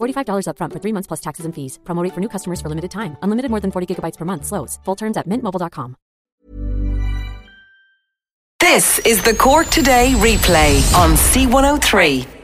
$45 upfront for three months plus taxes and fees. Promo rate for new customers for limited time. Unlimited more than 40 gigabytes per month. Slows. Full terms at mintmobile.com. This is the Cork Today replay on C103.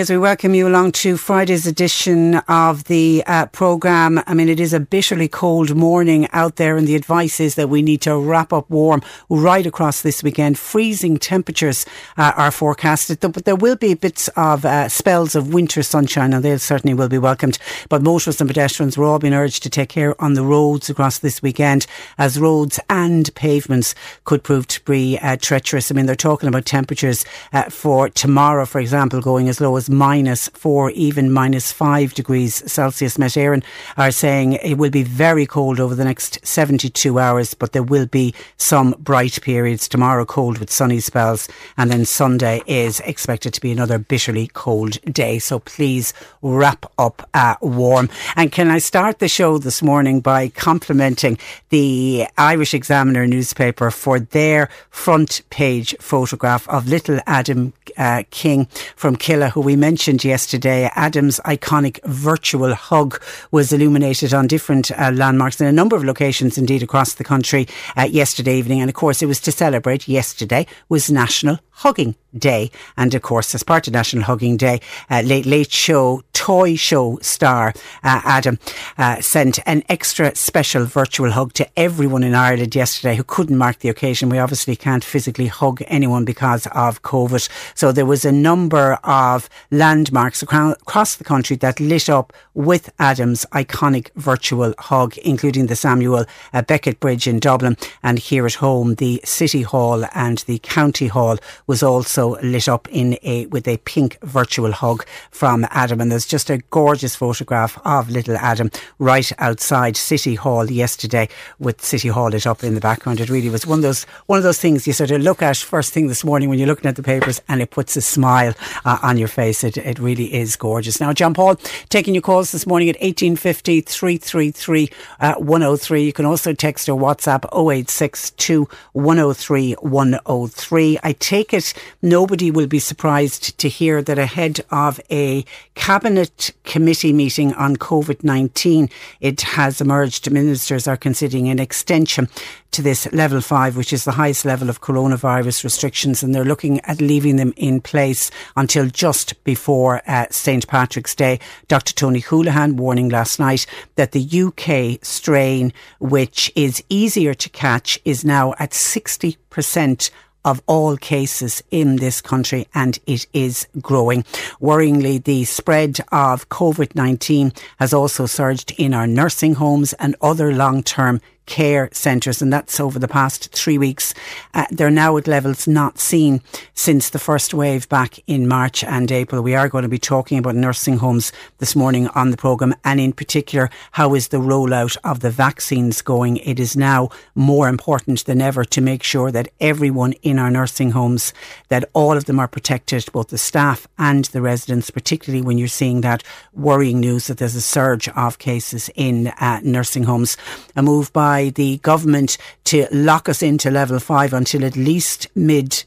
As we welcome you along to Friday's edition of the uh, programme, I mean, it is a bitterly cold morning out there, and the advice is that we need to wrap up warm right across this weekend. Freezing temperatures uh, are forecasted, but there will be bits of uh, spells of winter sunshine, and they certainly will be welcomed. But motorists and pedestrians were all being urged to take care on the roads across this weekend, as roads and pavements could prove to be uh, treacherous. I mean, they're talking about temperatures uh, for tomorrow, for example, going as low as minus four, even minus five degrees Celsius. Met Éireann are saying it will be very cold over the next 72 hours, but there will be some bright periods. Tomorrow, cold with sunny spells, and then Sunday is expected to be another bitterly cold day. So please wrap up uh, warm. And can I start the show this morning by complimenting the Irish Examiner newspaper for their front page photograph of little Adam uh, King from Killeagh, who we mentioned yesterday. Adam's iconic virtual hug was illuminated on different uh, landmarks in a number of locations, indeed, across the country uh, yesterday evening. And of course, it was to celebrate yesterday was National Hugging Day. And of course, as part of National Hugging Day, uh, Late Late Show toy show star uh, Adam uh, sent an extra special virtual hug to everyone in Ireland yesterday who couldn't mark the occasion. We obviously can't physically hug anyone because of COVID. So there was a number of landmarks across the country that lit up with Adam's iconic virtual hug, including the Samuel uh, Beckett Bridge in Dublin and here at home, the City Hall and the County Hall was also lit up in a with a pink virtual hug from Adam. And there's just a gorgeous photograph of little Adam right outside City Hall yesterday with City Hall lit up in the background. It really was one of those one of those things you sort of look at first thing this morning when you're looking at the papers and it puts a smile uh, on your face. It, it really is gorgeous. Now, John Paul, taking your calls this morning at 1850 333 uh, 103. You can also text or WhatsApp 0862 103 103. I take it nobody will be surprised to hear that ahead of a cabinet committee meeting on COVID 19, it has emerged ministers are considering an extension to this level five, which is the highest level of coronavirus restrictions, and they're looking at leaving them in place until just before uh, St. Patrick's Day. Dr. Tony Holohan warning last night that the UK strain, which is easier to catch, is now at 60% of all cases in this country and it is growing. Worryingly, the spread of COVID-19 has also surged in our nursing homes and other long-term care centres, and that's over the past three weeks. Uh, they're now at levels not seen since the first wave back in March and April. We are going to be talking about nursing homes this morning on the programme, and in particular, how is the rollout of the vaccines going? It is now more important than ever to make sure that everyone in our nursing homes, that all of them are protected, both the staff and the residents, particularly when you're seeing that worrying news that there's a surge of cases in uh, nursing homes. A move by by the government to lock us into level five until at least mid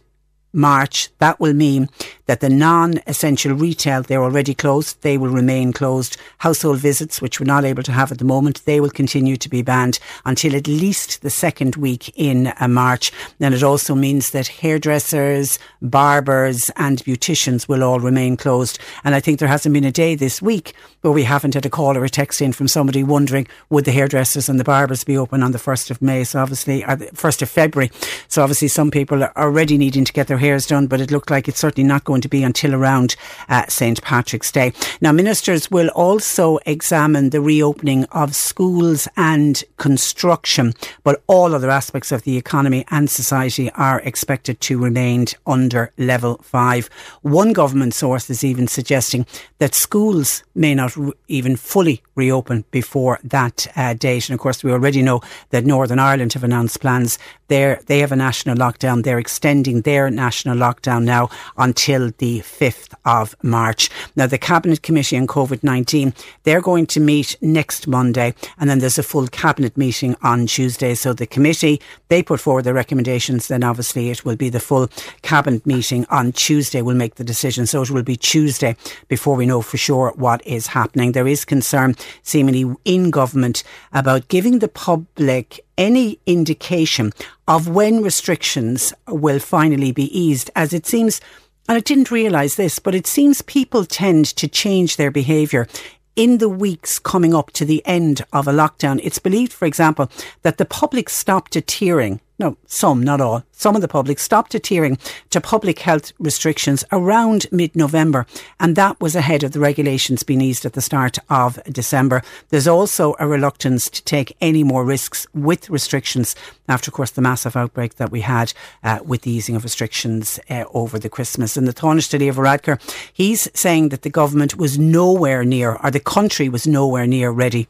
March. That will mean that the non-essential retail, they're already closed. They will remain closed. Household visits, which we're not able to have at the moment, they will continue to be banned until at least the second week in uh, March. And it also means that hairdressers, barbers and beauticians will all remain closed. And I think there hasn't been a day this week where we haven't had a call or a text in from somebody wondering would the hairdressers and the barbers be open on the 1st of May? So obviously, or the 1st of February. So obviously some people are already needing to get their hairs done, but it looked like it's certainly not going to be until around uh, St. Patrick's Day. Now, ministers will also examine the reopening of schools and construction, but all other aspects of the economy and society are expected to remain under level five. One government source is even suggesting that schools may not re- even fully reopen before that uh, date. And of course, we already know that Northern Ireland have announced plans. They're, they have a national lockdown. They're extending their national lockdown now until the 5th of March. Now, the Cabinet Committee on COVID 19, they're going to meet next Monday, and then there's a full Cabinet meeting on Tuesday. So the committee, they put forward their recommendations, then obviously it will be the full Cabinet meeting on Tuesday will make the decision. So it will be Tuesday before we know for sure what is happening. There is concern seemingly in government about giving the public any indication of when restrictions will finally be eased, as it seems, and I didn't realise this, but it seems people tend to change their behaviour in the weeks coming up to the end of a lockdown. It's believed, for example, that the public stopped adhering no, some, not all, some of the public stopped adhering to public health restrictions around mid November, and that was ahead of the regulations being eased at the start of December. There's also a reluctance to take any more risks with restrictions after, of course, the massive outbreak that we had uh, with the easing of restrictions uh, over the Christmas. And the Taoiseach Leo Varadkar, he's saying that the government was nowhere near, or the country was nowhere near ready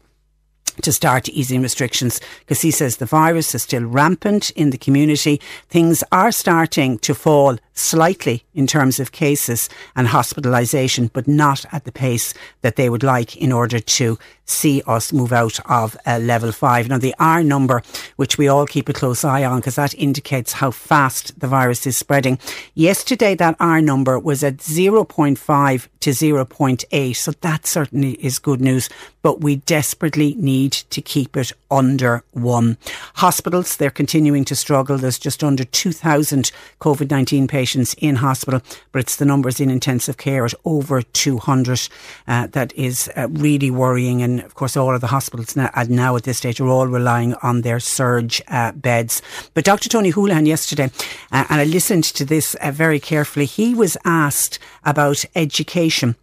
to start easing restrictions because he says the virus is still rampant in the community. Things are starting to fall slightly in terms of cases and hospitalisation, but not at the pace that they would like in order to see us move out of uh, level five. Now, the R number, which we all keep a close eye on because that indicates how fast the virus is spreading. Yesterday, that R number was at 0.5 to 0.8. So that certainly is good news, but we desperately need to keep it under one. Hospitals, they're continuing to struggle. There's just under 2,000 COVID-19 patients in hospital, but it's the numbers in intensive care at over 200 uh, that is uh, really worrying. And of course, all of the hospitals now, now, at this stage are all relying on their surge uh, beds. But Dr. Tony Holohan yesterday, uh, and I listened to this uh, very carefully, he was asked about education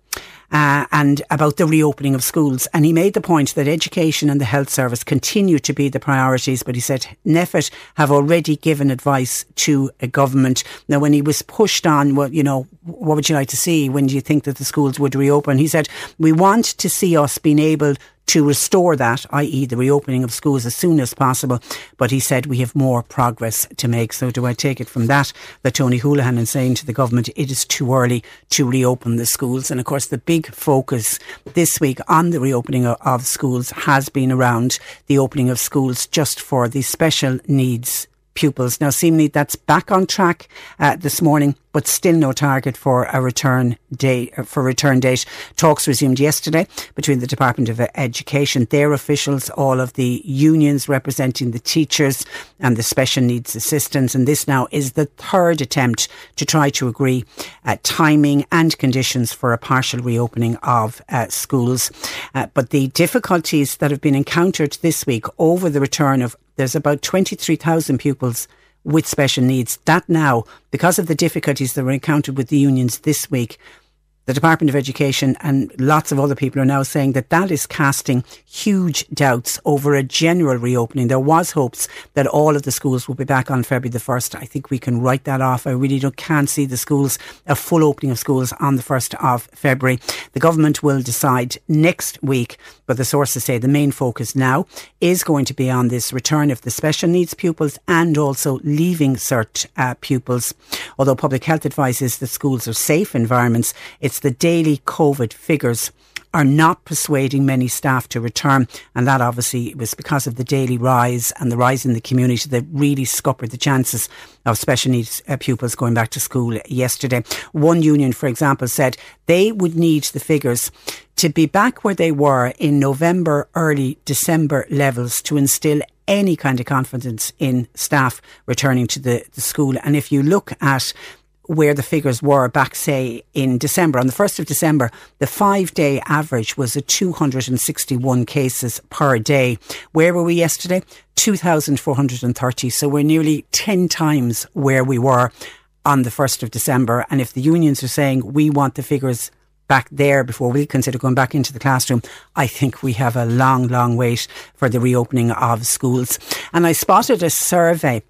uh, and about the reopening of schools. And he made the point that education and the health service continue to be the priorities. But he said NPHET have already given advice to a government. Now, when he was pushed on, well, you know, what would you like to see? When do you think that the schools would reopen? He said, we want to see us being able to restore that, i.e., the reopening of schools as soon as possible. But he said we have more progress to make. So, do I take it from that that Tony Holohan is saying to the government it is too early to reopen the schools? And of course, the big focus this week on the reopening of, schools has been around the opening of schools just for the special needs pupils. Now, seemingly that's back on track uh, this morning, but still no target for a return date. Uh, for return date, talks resumed yesterday between the Department of Education, their officials, all of the unions representing the teachers and the special needs assistants, and this now is the third attempt to try to agree uh, timing and conditions for a partial reopening of uh, schools. Uh, but the difficulties that have been encountered this week over the return of there's about 23,000 pupils with special needs. That now, because of the difficulties that were encountered with the unions this week, the Department of Education and lots of other people are now saying that that is casting huge doubts over a general reopening. There was hopes that all of the schools would be back on February the 1st. I think we can write that off. I really don't, can't see the schools, a full opening of schools on the 1st of February. The government will decide next week, but the sources say the main focus now is going to be on this return of the special needs pupils and also leaving cert uh, pupils. Although public health advice is that schools are safe environments, it's the daily COVID figures are not persuading many staff to return. And that obviously was because of the daily rise and the rise in the community that really scuppered the chances of special needs uh, pupils going back to school yesterday. One union, for example, said they would need the figures to be back where they were in November, early December levels to instill any kind of confidence in staff returning to the, the school. And if you look at where the figures were back, say, in December. On the 1st of December, the five day average was at 261 cases per day. Where were we yesterday? 2,430. So we're nearly 10 times where we were on the 1st of December. And if the unions are saying we want the figures back there before we consider going back into the classroom, I think we have a long, long wait for the reopening of schools. And I spotted a survey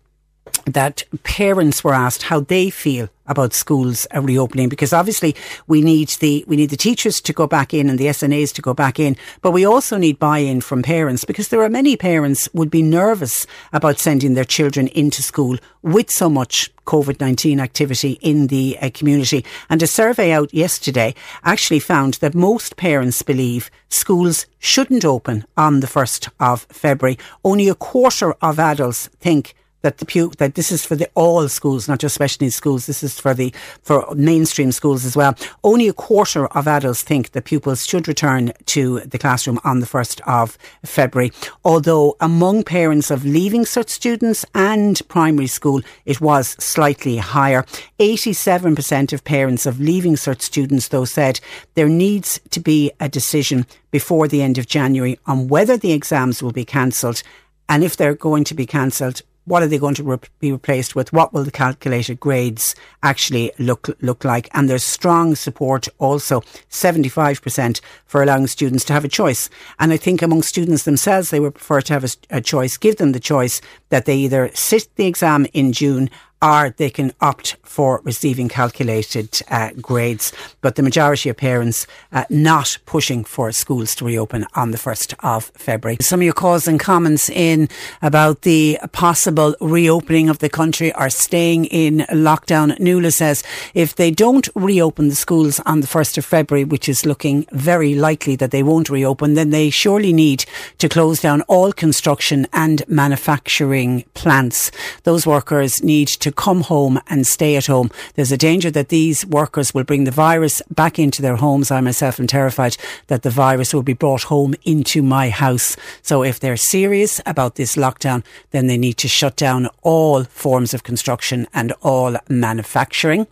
that parents were asked how they feel about schools reopening because obviously we need the we need the teachers to go back in and the SNAs to go back in but we also need buy-in from parents because there are many parents would be nervous about sending their children into school with so much COVID-19 activity in the uh, community. And a survey out yesterday actually found that most parents believe schools shouldn't open on the 1st of February. Only a quarter of adults think that the pu- that this is for the all schools, not just special needs schools. This is for the for mainstream schools as well. Only a quarter of adults think that pupils should return to the classroom on the first of February. Although among parents of leaving cert students and primary school, it was slightly higher. Eighty-seven percent of parents of leaving cert students, though, said there needs to be a decision before the end of January on whether the exams will be cancelled and if they're going to be cancelled, what are they going to be replaced with? What will the calculated grades actually look look like? And there's strong support also, 75% for allowing students to have a choice. And I think among students themselves, they would prefer to have a, a choice. Give them the choice that they either sit the exam in June or they can opt for receiving calculated uh, grades. But the majority of parents uh, not pushing for schools to reopen on the 1st of February. Some of your calls and comments in about the possible reopening of the country or staying in lockdown. Nuala says if they don't reopen the schools on the 1st of February, which is looking very likely that they won't reopen, then they surely need to close down all construction and manufacturing plants. Those workers need to to come home and stay at home. There's a danger that these workers will bring the virus back into their homes. I myself am terrified that the virus will be brought home into my house. So if they're serious about this lockdown, then they need to shut down all forms of construction and all manufacturing.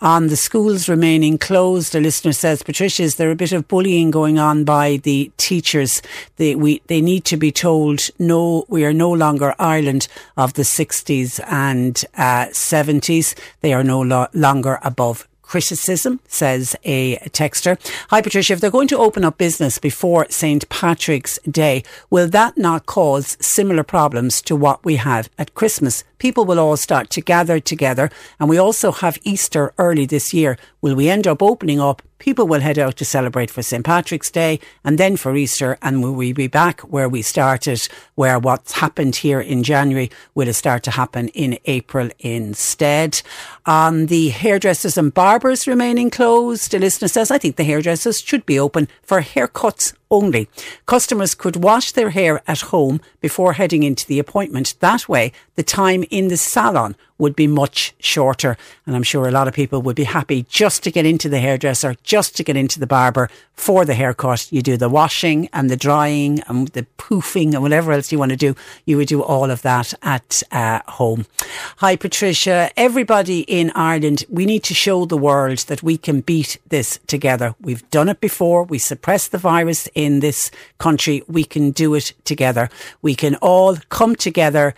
On the schools remaining closed, a listener says, Patricia, is there a bit of bullying going on by the teachers? They, we, they need to be told, no, we are no longer Ireland of the 60s and uh, 70s. They are no lo- longer above criticism, says a texter. Hi, Patricia. If they're going to open up business before St. Patrick's Day, will that not cause similar problems to what we have at Christmas? People will all start to gather together. And we also have Easter early this year. Will we end up opening up people will head out to celebrate for St. Patrick's Day and then for Easter. And will we be back where we started, where what's happened here in January will start to happen in April instead? On the hairdressers and barbers remaining closed, the listener says, I think the hairdressers should be open for haircuts only. Customers could wash their hair at home before heading into the appointment. That way, the time in the salon would be much shorter. And I'm sure a lot of people would be happy just to get into the hairdresser, just to get into the barber for the haircut. You do the washing and the drying and the poofing and whatever else you want to do. You would do all of that at uh, home. Hi, Patricia. Everybody in Ireland, we need to show the world that we can beat this together. We've done it before. We suppressed the virus in this country. We can do it together. We can all come together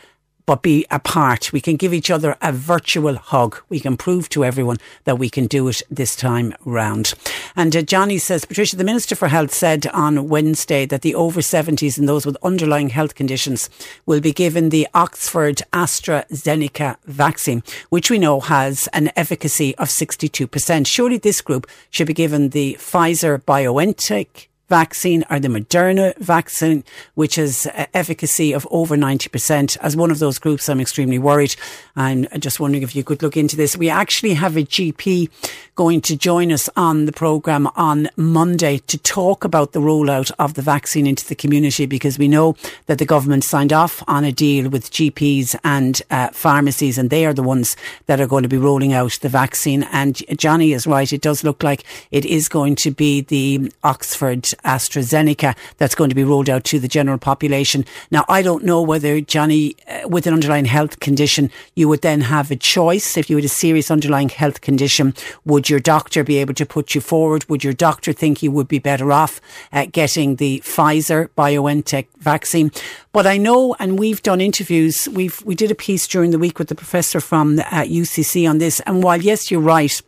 but be apart. We can give each other a virtual hug. We can prove to everyone that we can do it this time round. And uh, Johnny says, Patricia, the Minister for Health said on Wednesday that the over 70s and those with underlying health conditions will be given the Oxford AstraZeneca vaccine, which we know has an efficacy of 62%. Surely this group should be given the Pfizer BioNTech vaccine or the Moderna vaccine, which has uh, efficacy of over 90%. As one of those groups, I'm extremely worried. I'm just wondering if you could look into this. We actually have a GP going to join us on the programme on Monday to talk about the rollout of the vaccine into the community because we know that the government signed off on a deal with GPs and uh, pharmacies and they are the ones that are going to be rolling out the vaccine. And Johnny is right. It does look like it is going to be the Oxford AstraZeneca that's going to be rolled out to the general population. Now, I don't know whether Johnny, uh, with an underlying health condition, you would then have a choice. If you had a serious underlying health condition, would your doctor be able to put you forward? Would your doctor think you would be better off uh, getting the Pfizer BioNTech vaccine? But I know, and we've done interviews. We've we did a piece during the week with the professor from uh, UCC on this. And while yes, you're right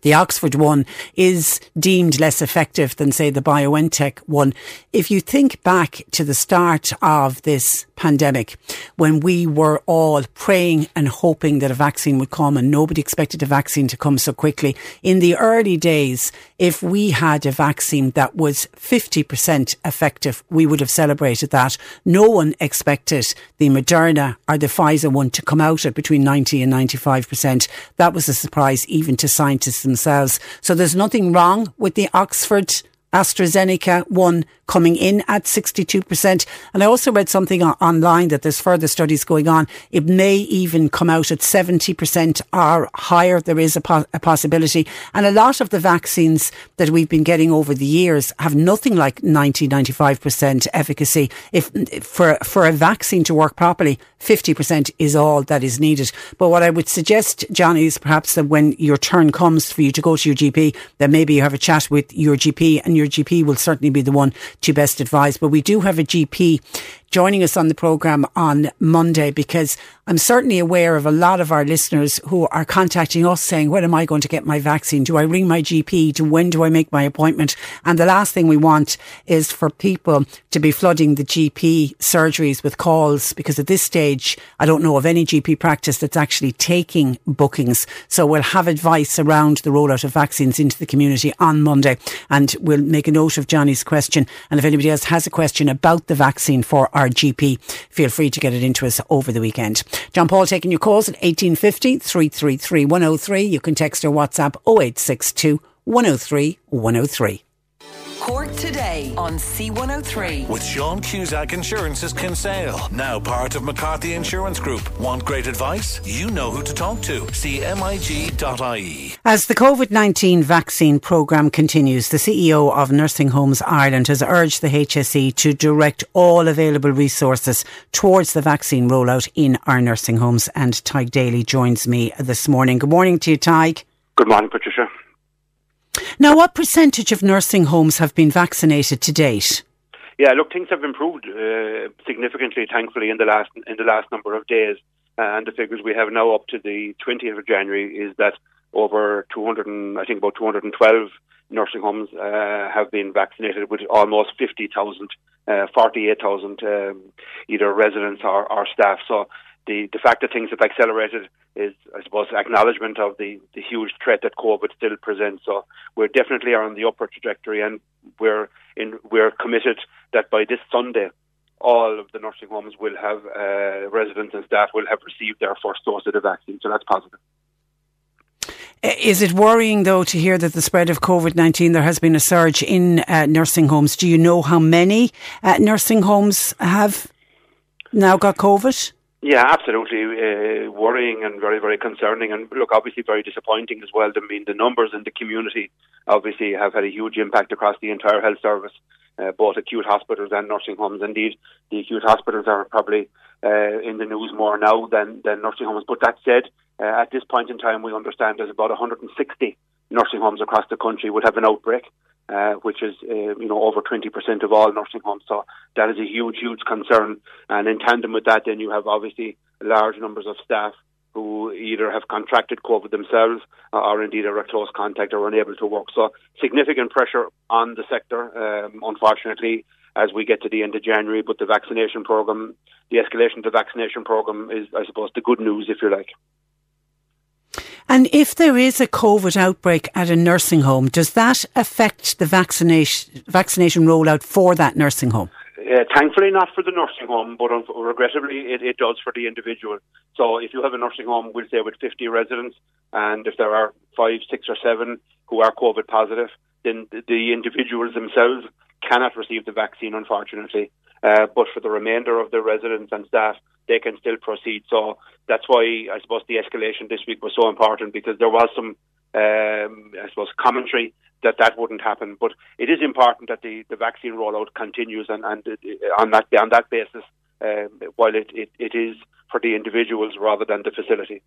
the Oxford one is deemed less effective than, say, the BioNTech one. If you think back to the start of this pandemic, when we were all praying and hoping that a vaccine would come and nobody expected a vaccine to come so quickly, in the early days, if we had a vaccine that was 50% effective, we would have celebrated that. No one expected the Moderna or the Pfizer one to come out at between 90 and 95%. That was a surprise even to scientists themselves. So there's nothing wrong with the Oxford AstraZeneca one coming in at 62%. And I also read something online that there's further studies going on. It may even come out at 70% or higher. There is a, po- a possibility. And a lot of the vaccines that we've been getting over the years have nothing like 90, 95% efficacy. If for, for a vaccine to work properly, 50% is all that is needed. But what I would suggest, Johnny, is perhaps that when your turn comes for you to go to your GP, that maybe you have a chat with your GP and your GP will certainly be the one to best advise. But we do have a GP joining us on the programme on Monday because I'm certainly aware of a lot of our listeners who are contacting us saying, when am I going to get my vaccine? Do I ring my GP? To when do I make my appointment? And the last thing we want is for people to be flooding the GP surgeries with calls because at this stage, I don't know of any GP practice that's actually taking bookings. So we'll have advice around the rollout of vaccines into the community on Monday and we'll make a note of Johnny's question. And if anybody else has a question about the vaccine for our our GP. Feel free to get it into us over the weekend. John Paul taking your calls at 1850 333 103. You can text or WhatsApp 0862 103 103. Cork today on C103. With Sean Cusack Insurance's Kinsale, now part of McCarthy Insurance Group. Want great advice? You know who to talk to. CMIG.ie. As the COVID 19 vaccine programme continues, the CEO of Nursing Homes Ireland has urged the HSE to direct all available resources towards the vaccine rollout in our nursing homes. And Tadhg Daly joins me this morning. Good morning to you, Tadhg. Good morning, Patricia. Now, what percentage of nursing homes have been vaccinated to date? Yeah, look, things have improved uh, significantly, thankfully, in the last in the last number of days. Uh, and the figures we have now up to the 20th of January is that over 200, and, I think about 212 nursing homes uh, have been vaccinated with almost 50,000, uh, 48,000 um, either residents or, or staff. So the, the fact that things have accelerated is, I suppose, acknowledgement of the, the huge threat that COVID still presents. So we're definitely on the upward trajectory, and we're in, we're committed that by this Sunday, all of the nursing homes will have uh, residents and staff will have received their first dose of the vaccine. So that's positive. Is it worrying though to hear that the spread of COVID nineteen there has been a surge in uh, nursing homes? Do you know how many uh, nursing homes have now got COVID? Yeah, absolutely uh, worrying and very, very concerning, and look, obviously very disappointing as well. I mean, the numbers in the community obviously have had a huge impact across the entire health service, uh, both acute hospitals and nursing homes. Indeed, the acute hospitals are probably uh, in the news more now than, than nursing homes. But that said, uh, at this point in time, we understand there's about 160 nursing homes across the country would have an outbreak uh, which is uh, you know over 20% of all nursing homes. So that is a huge, huge concern. And in tandem with that, then you have obviously large numbers of staff who either have contracted COVID themselves or indeed are a close contact or unable to work. So significant pressure on the sector, um, unfortunately, as we get to the end of January. But the vaccination program, the escalation of the vaccination program is, I suppose, the good news, if you like. And if there is a COVID outbreak at a nursing home, does that affect the vaccination vaccination rollout for that nursing home? Uh, thankfully, not for the nursing home, but regrettably, it, it, does for the individual. So, if you have a nursing home, we'll say with 50 residents, and if there are five, six, or seven who are COVID positive, then the individuals themselves cannot receive the vaccine, unfortunately. Uh, but for the remainder of the residents and staff, they can still proceed. So that's why I suppose the escalation this week was so important because there was some, um, I suppose, commentary that that wouldn't happen. But it is important that the, the vaccine rollout continues and, and on that on that basis, um, while it, it, it is for the individuals rather than the facility.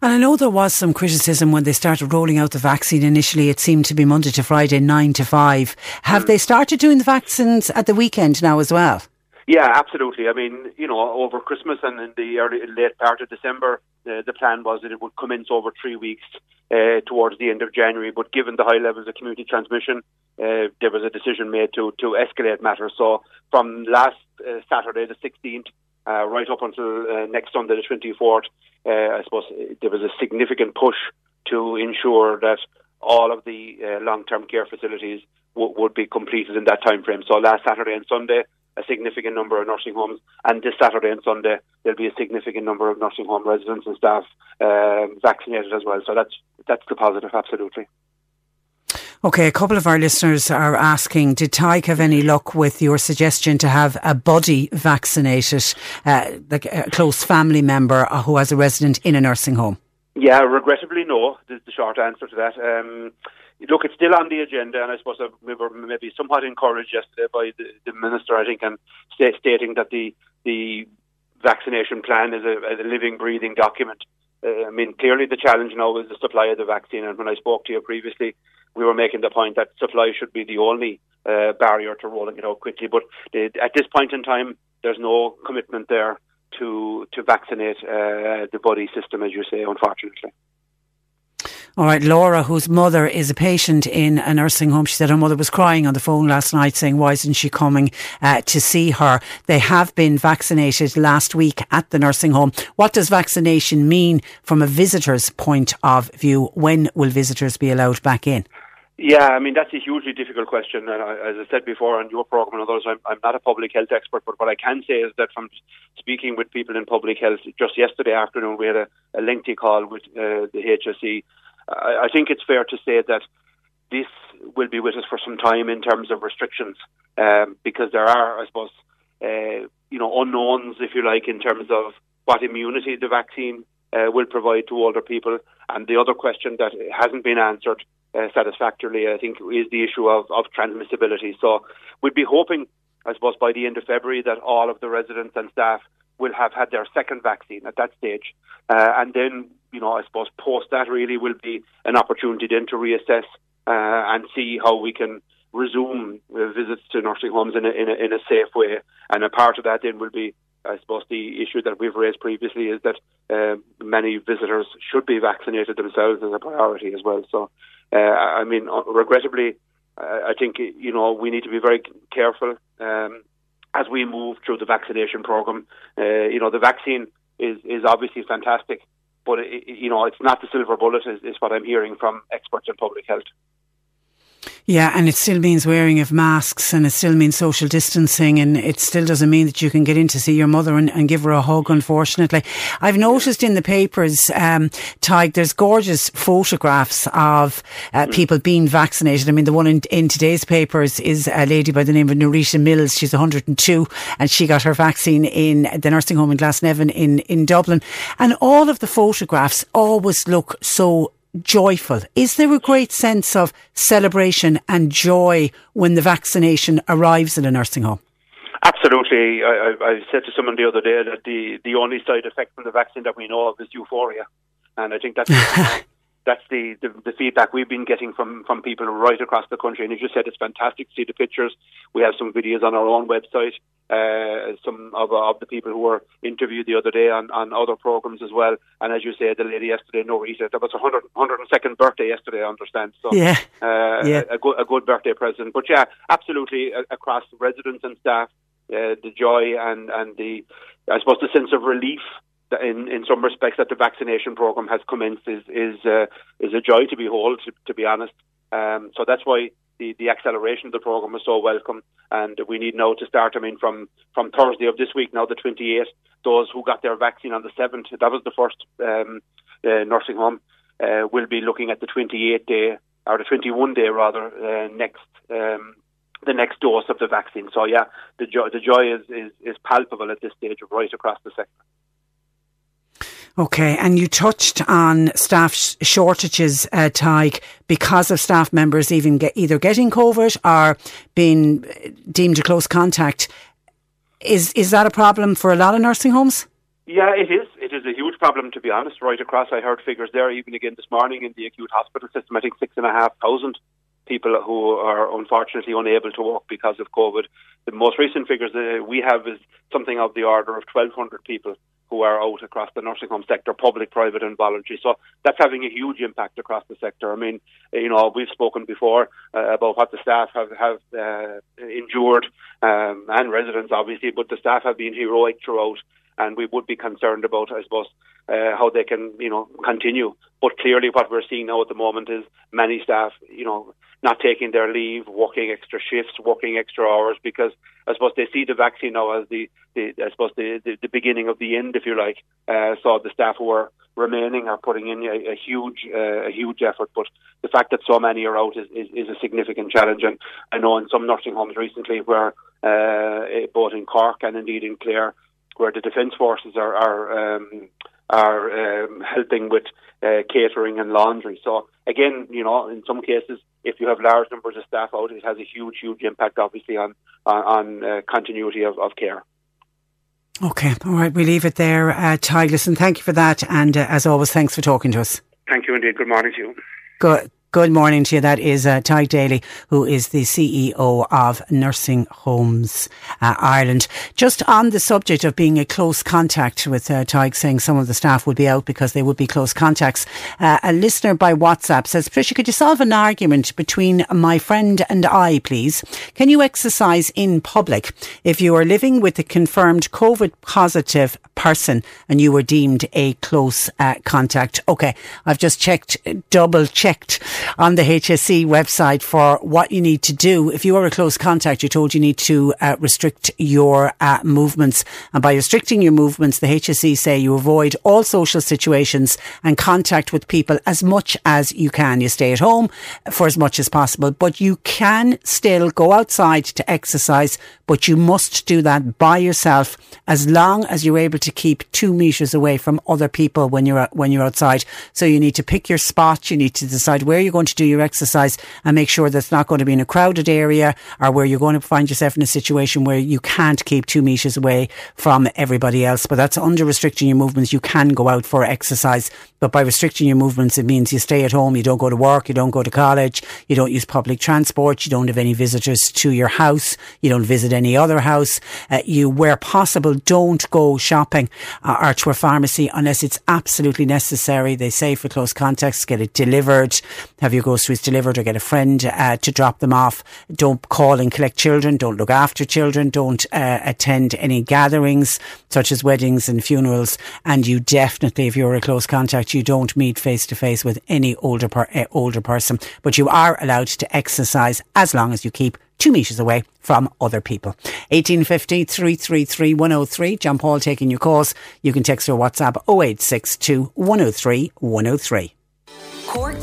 And I know there was some criticism when they started rolling out the vaccine initially. It seemed to be Monday to Friday, 9 to 5. Have mm. they started doing the vaccines at the weekend now as well? Yeah, absolutely. I mean, you know, over Christmas and in the early late part of December, uh, the plan was that it would commence over three weeks uh, towards the end of January. But given the high levels of community transmission, uh, there was a decision made to to escalate matters. So from last uh, Saturday, the 16th, uh, right up until uh, next Sunday, the 24th, uh, I suppose there was a significant push to ensure that all of the long-term care facilities w- would be completed in that time frame. So last Saturday and Sunday, a significant number of nursing homes, and this Saturday and Sunday there'll be a significant number of nursing home residents and staff uh, vaccinated as well. So that's that's the positive, absolutely. Okay, a couple of our listeners are asking, did Tadhg have any luck with your suggestion to have a body vaccinated, uh, like a close family member who has a resident in a nursing home? Yeah, regrettably no, is the short answer to that. Um, look, it's still on the agenda, and I suppose we were maybe somewhat encouraged yesterday by the, the minister, I think, and stating that the the vaccination plan is a, a living, breathing document. Uh, I mean, clearly the challenge now is the supply of the vaccine, and when I spoke to you previously, we were making the point that supply should be the only uh, barrier to rolling it out quickly. But at this point in time, there's no commitment there to to vaccinate uh, the buddy system, as you say, unfortunately. All right, Laura, whose mother is a patient in a nursing home, she said her mother was crying on the phone last night saying, why isn't she coming uh, to see her? They have been vaccinated last week at the nursing home. What does vaccination mean from a visitor's point of view? When will visitors be allowed back in? Yeah, I mean that's a hugely difficult question, and I, as I said before on your program and others, I'm, I'm not a public health expert, but what I can say is that from speaking with people in public health, just yesterday afternoon we had a, a lengthy call with uh, the HSE. I, I think it's fair to say that this will be with us for some time in terms of restrictions, um, because there are, I suppose, uh, you know, unknowns, if you like, in terms of what immunity the vaccine uh, will provide to older people, and the other question that hasn't been answered uh, satisfactorily, I think, is the issue of, of transmissibility. So we'd be hoping, I suppose, by the end of February that all of the residents and staff will have had their second vaccine at that stage. Uh, and then, you know, I suppose post that really will be an opportunity then to reassess uh, and see how we can resume uh, visits to nursing homes in a, in, a, in a safe way. And a part of that then will be I suppose the issue that we've raised previously is that uh, many visitors should be vaccinated themselves as a priority as well. So uh, I mean, uh, regrettably, I think you know we need to be very careful um, as we move through the vaccination program. Uh, you know, the vaccine is is obviously fantastic, but it, you know it's not the silver bullet, is, is what I'm hearing from experts in public health. Yeah, and it still means wearing of masks and it still means social distancing and it still doesn't mean that you can get in to see your mother and, and give her a hug, unfortunately. I've noticed in the papers, um, Tadhg, there's gorgeous photographs of uh, mm. people being vaccinated. I mean, the one in, in today's papers is a lady by the name of Narita Mills. She's 102 and she got her vaccine in the nursing home in Glasnevin in, in Dublin. And all of the photographs always look so joyful? Is there a great sense of celebration and joy when the vaccination arrives in a nursing home? Absolutely. I, I, I said to someone the other day that the, the only side effect from the vaccine that we know of is euphoria. And I think that's that's the, the, the feedback we've been getting from from people right across the country. And as you said, it's fantastic to see the pictures. We have some videos on our own website. Uh, some of, of the people who were interviewed the other day on, on other programs as well. And as you say, the lady yesterday, Norita, that was her 100, 102nd birthday yesterday, I understand. So, yeah, uh, yeah. A, a, good, a good birthday present. But yeah, absolutely, across residents and staff, uh, the joy and, and the, I suppose, the sense of relief in, in some respects that the vaccination program has commenced is is uh, is a joy to behold. To, to be honest, um, so that's why the, the acceleration of the program is so welcome, and we need now to start. I mean, from from Thursday of this week now, the 28th, those who got their vaccine on the 7th, that was the first um, uh, nursing home, uh, will be looking at the 28 day or the 21 day rather uh, next. Um, the next dose of the vaccine. So yeah, the joy the joy is, is, is palpable at this stage right across the sector. Okay, and you touched on staff shortages, uh, Tadhg, because of staff members even get, either getting COVID or being deemed a close contact. Is is that a problem for a lot of nursing homes? Yeah, it is. It is a huge problem, to be honest. Right across, I heard figures there even again this morning in the acute hospital system. I think six and a half thousand people who are unfortunately unable to work because of COVID. The most recent figures uh, we have is something of the order of 1,200 people who are out across the nursing home sector, public, private, and voluntary. So that's having a huge impact across the sector. I mean, you know, we've spoken before uh, about what the staff have have uh, endured, um, and residents obviously, but the staff have been heroic throughout, and we would be concerned about, I suppose, uh, how they can, you know, continue. But clearly, what we're seeing now at the moment is many staff, you know, not taking their leave, working extra shifts, working extra hours, because I suppose they see the vaccine now as the, the I suppose the, the, the beginning of the end, if you like. Uh, so the staff who are remaining are putting in a, a huge uh, a huge effort. But the fact that so many are out is, is, is, a significant challenge. And I know in some nursing homes recently, where uh, both in Cork and indeed in Clare, where the defence forces are are um, are um, helping with uh, catering and laundry. So again, you know, in some cases, if you have large numbers of staff out, it has a huge, huge impact, obviously, on on, on uh, continuity of, of care. Okay, all right, we leave it there. Uh, Ty, listen, thank you for that, and uh, as always, thanks for talking to us. Thank you indeed. Good morning to you. Good. Good morning to you. That is uh, Tadhg Daly, who is the CEO of Nursing Homes uh, Ireland. Just on the subject of being a close contact with uh, saying some of the staff would be out because they would be close contacts. Uh, a listener by WhatsApp says, Patricia, could you solve an argument between my friend and I, please? Can you exercise in public if you are living with a confirmed COVID positive person and you were deemed a close uh, contact? Okay, I've just checked, double checked on the HSE website for what you need to do. If you are a close contact, you're told you need to uh, restrict your uh, movements. And by restricting your movements, the HSE say you avoid all social situations and contact with people as much as you can. You stay at home for as much as possible, but you can still go outside to exercise, but you must do that by yourself as long as you're able to keep two meters away from other people when you're, when you're outside. So you need to pick your spot. You need to decide where you're going to do your exercise and make sure that's not going to be in a crowded area or where you're going to find yourself in a situation where you can't keep two metres away from everybody else. But that's under restricting your movements. You can go out for exercise, but by restricting your movements, it means you stay at home, you don't go to work, you don't go to college, you don't use public transport, you don't have any visitors to your house, you don't visit any other house. Uh, you, where possible, don't go shopping uh, or to a pharmacy unless it's absolutely necessary. They say for close contacts, get it delivered have your groceries delivered or get a friend uh, to drop them off. Don't call and collect children. Don't look after children. Don't uh, attend any gatherings such as weddings and funerals. And you definitely, if you're a close contact, you don't meet face to face with any older per, uh, older person. But you are allowed to exercise as long as you keep two metres away from other people. 1850 333 103. John Paul taking your calls. You can text or WhatsApp 0862 103 103.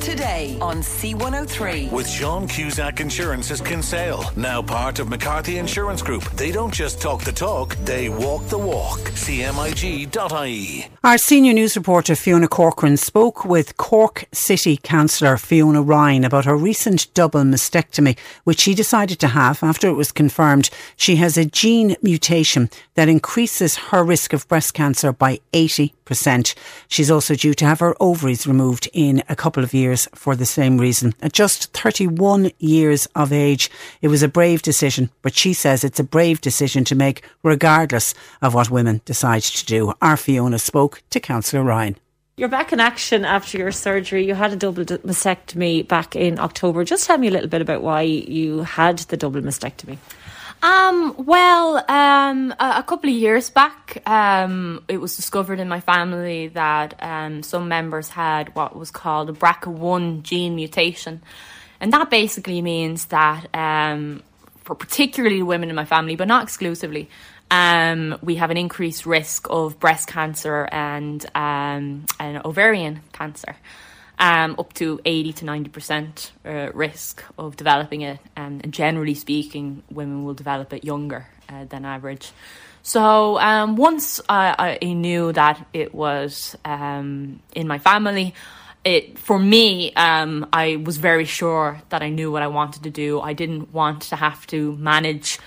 Cork today on C103. With Sean Cusack Insurance's Kinsale, now part of McCarthy Insurance Group. They don't just talk the talk, they walk the walk. CMIG.ie. Our senior news reporter Fiona Corcoran spoke with Cork City Councillor Fiona Ryan about her recent double mastectomy, which she decided to have after it was confirmed she has a gene mutation that increases her risk of breast cancer by 80%. She's also due to have her ovaries removed in a couple couple of years for the same reason. At just 31 years of age, it was a brave decision, but she says it's a brave decision to make regardless of what women decide to do. Our Fiona spoke to Councillor Ryan. You're back in action after your surgery. You had a double mastectomy back in October. Just tell me a little bit about why you had the double mastectomy. Um, well, um, a, a couple of years back, um, it was discovered in my family that um, some members had what was called a BRCA1 gene mutation. And that basically means that um, for particularly women in my family, but not exclusively, um, we have an increased risk of breast cancer and, um, and ovarian cancer um, up to 80 to 90% uh, risk of developing it. Um, and generally speaking, women will develop it younger uh, than average. So um, once I, I, knew that it was um, in my family, it for me, um, I was very sure that I knew what I wanted to do. I didn't want to have to manage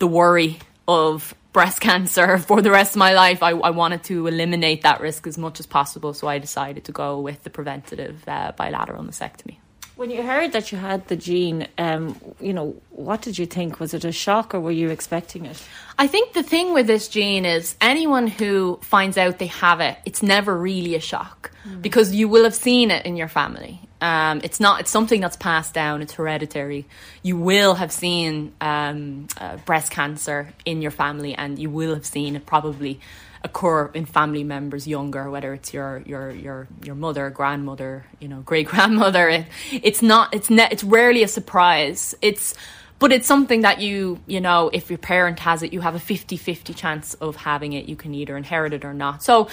the worry of breast cancer for the rest of my life. I, I, wanted to eliminate that risk as much as possible, so I decided to go with the preventative uh, bilateral mastectomy. When you heard that you had the gene, um, you know, what did you think? Was it a shock or were you expecting it? I think the thing with this gene is anyone who finds out they have it, it's never really a shock mm. because you will have seen it in your family. Um, it's not. It's something that's passed down. It's hereditary. You will have seen um, uh, breast cancer in your family, and you will have seen it probably occur in family members younger, whether it's your your your your mother, grandmother, you know, great grandmother. It, it's not. It's ne- It's rarely a surprise. It's but it's something that you you know if your parent has it you have a 50-50 chance of having it you can either inherit it or not so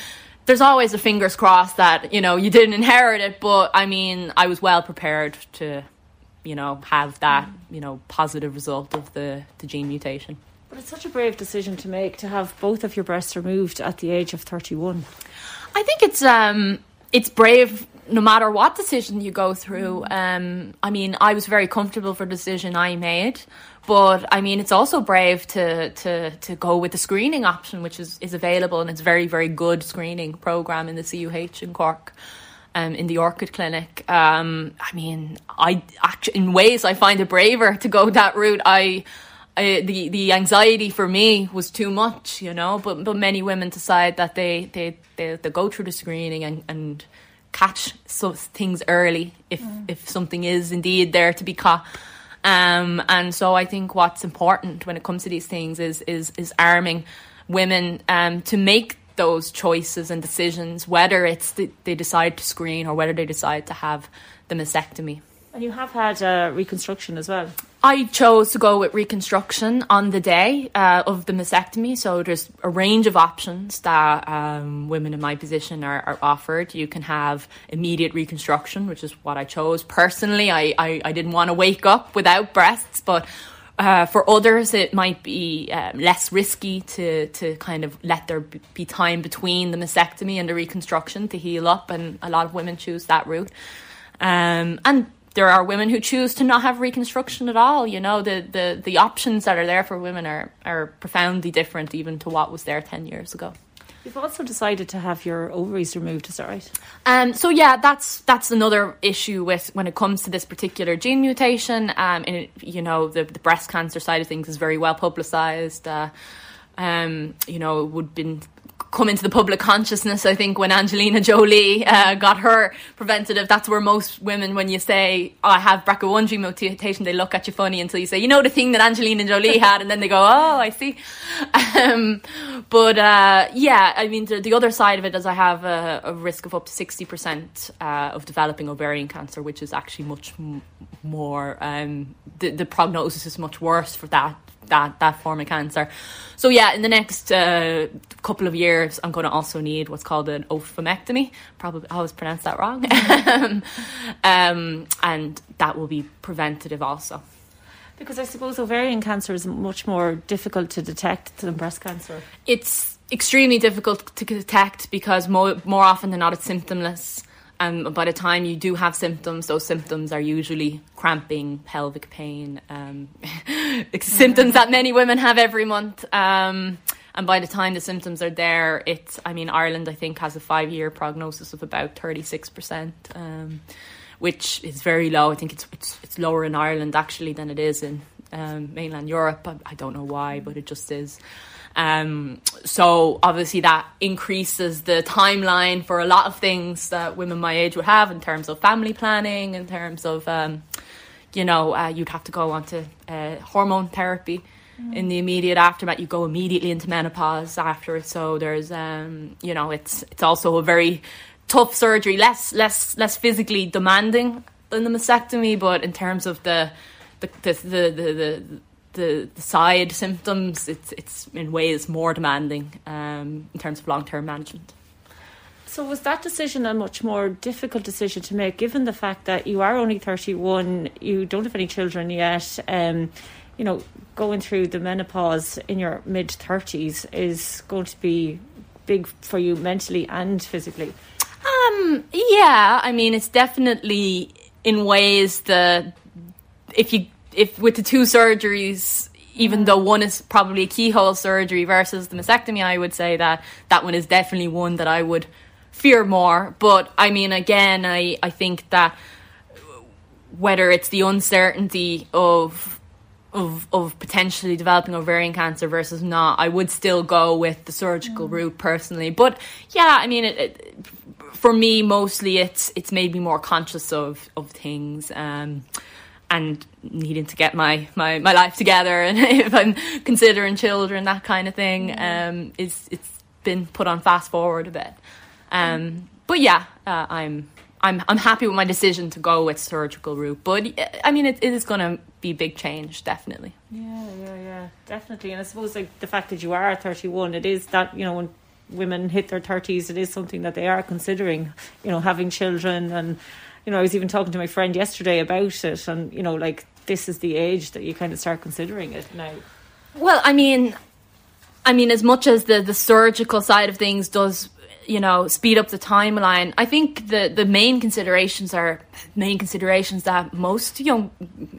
there's always a fingers crossed that you know you didn't inherit it, but I mean, I was well prepared to, you know, have that you know positive result of the the gene mutation. But it's such a brave decision to make to have both of your breasts removed at the age of 31. I think it's um it's brave no matter what decision you go through. Um I mean, I was very comfortable for the decision I made. But I mean, it's also brave to to to go with the screening option, which is is available, and it's very very good screening program in the CUH in Cork. Um, in the Orchid Clinic. Um, I mean, I actually, in ways I find it braver to go that route. I, I, the the anxiety for me was too much, you know. But but many women decide that they they they, they go through the screening and and catch some things early if mm. if something is indeed there to be caught. Um, and so I think what's important when it comes to these things is is is arming women um, to make those choices and decisions, whether it's the, they decide to screen or whether they decide to have the mastectomy. And you have had uh, reconstruction as well. I chose to go with reconstruction on the day uh, of the mastectomy. So there's a range of options that um, women in my position are, are, offered. You can have immediate reconstruction, which is what I chose. Personally, I, I, I didn't want to wake up without breasts, but uh, for others, it might be uh, less risky to, to kind of let there be time between the mastectomy and the reconstruction to heal up, and a lot of women choose that route. Um, and there are women who choose to not have reconstruction at all. You know, the, the, the options that are there for women are, are profoundly different even to what was there 10 years ago. You've also decided to have your ovaries removed, is that right? Um, so yeah, that's that's another issue with when it comes to this particular gene mutation. Um, and it, you know, the, the breast cancer side of things is very well publicised. Uh, um, you know, it would been come into the public consciousness. I think when Angelina Jolie uh, got her preventative, that's where most women, when you say, oh, "I have BRCA1 gene mutation," they look at you funny until you say, "You know the thing that Angelina Jolie had," and then they go, "Oh, I see." Um, but uh, yeah, I mean, the, the, other side of it is I have a, a risk of up to sixty percent uh, of developing ovarian cancer, which is actually much m- more. Um, the, the prognosis is much worse for that that that form of cancer. So yeah, in the next uh, couple of years, I'm going to also need what's called an oophorectomy. Probably I always pronounce that wrong, um, and that will be preventative also. Because I suppose ovarian cancer is much more difficult to detect than breast cancer. It's extremely difficult to detect because more, more often than not it's symptomless. Um, by the time you do have symptoms, those symptoms are usually cramping, pelvic pain, um, symptoms that many women have every month. Um, and by the time the symptoms are there, it's, I mean, Ireland, I think, has a five year prognosis of about 36%, um, which is very low. I think it's, it's, it's, lower in Ireland actually than it is in um, mainland Europe. I, I don't know why, but it just is. Um, so obviously that increases the timeline for a lot of things that women my age would have in terms of family planning, in terms of, um, you know, uh, you'd have to go on to uh, hormone therapy. in the immediate aftermath. You go immediately into menopause after, so there's um, you know it's it's also a very tough surgery, less less less physically demanding than the mastectomy, but in terms of the the the the, the, the, the side symptoms, it's it's in ways more demanding um, in terms of long term management. So was that decision a much more difficult decision to make, given the fact that you are only thirty one, you don't have any children yet, um, you know, going through the menopause in your mid thirties is going to be big for you mentally and physically. Um, yeah, I mean, it's definitely in ways the if you if with the two surgeries even though one is probably a keyhole surgery versus the mastectomy i would say that that one is definitely one that i would fear more. But I mean, again, I, I think that whether it's the uncertainty of of of potentially developing ovarian cancer versus not, I would still go with the surgical mm. route personally. But yeah, I mean, it, it, for me, mostly it's it's made me more conscious of of things. Um, and needing to get my, my, my life together and if I'm considering children, that kind of thing, mm. um, is it's been put on fast forward a bit. Um, but yeah, uh, I'm I'm I'm happy with my decision to go with surgical route. But I mean, it, it is going to be big change, definitely. Yeah, yeah, yeah, definitely. And I suppose like the fact that you are 31, it is that you know when women hit their 30s, it is something that they are considering. You know, having children, and you know, I was even talking to my friend yesterday about it, and you know, like this is the age that you kind of start considering it now. Well, I mean, I mean, as much as the the surgical side of things does you know speed up the timeline i think the the main considerations are main considerations that most young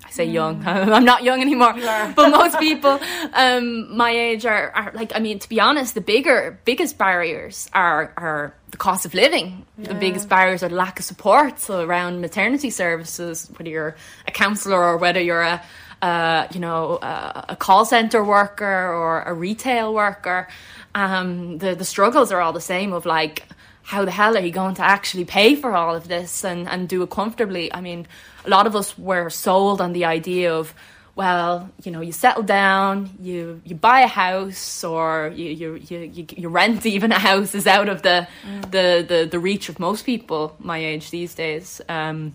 i say mm. young i'm not young anymore but most people um, my age are, are like i mean to be honest the bigger biggest barriers are are the cost of living yeah. the biggest barriers are the lack of support so around maternity services whether you're a counselor or whether you're a uh, you know, uh, a call center worker or a retail worker um, the the struggles are all the same of like how the hell are you going to actually pay for all of this and, and do it comfortably? I mean, a lot of us were sold on the idea of, well, you know, you settle down, you you buy a house, or you you you, you rent even a house is out of the, mm. the, the the reach of most people my age these days. Um,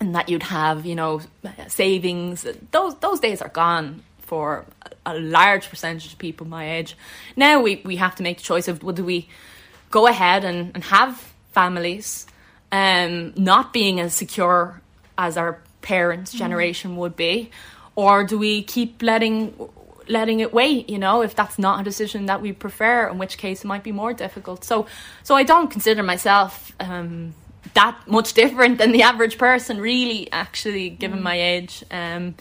and that you'd have, you know, savings. Those those days are gone for a large percentage of people my age. Now we, we have to make the choice of whether we go ahead and, and have families, um, not being as secure as our parents' mm. generation would be, or do we keep letting letting it wait you know if that's not a decision that we prefer in which case it might be more difficult so so i don't consider myself um, that much different than the average person really actually given mm. my age um,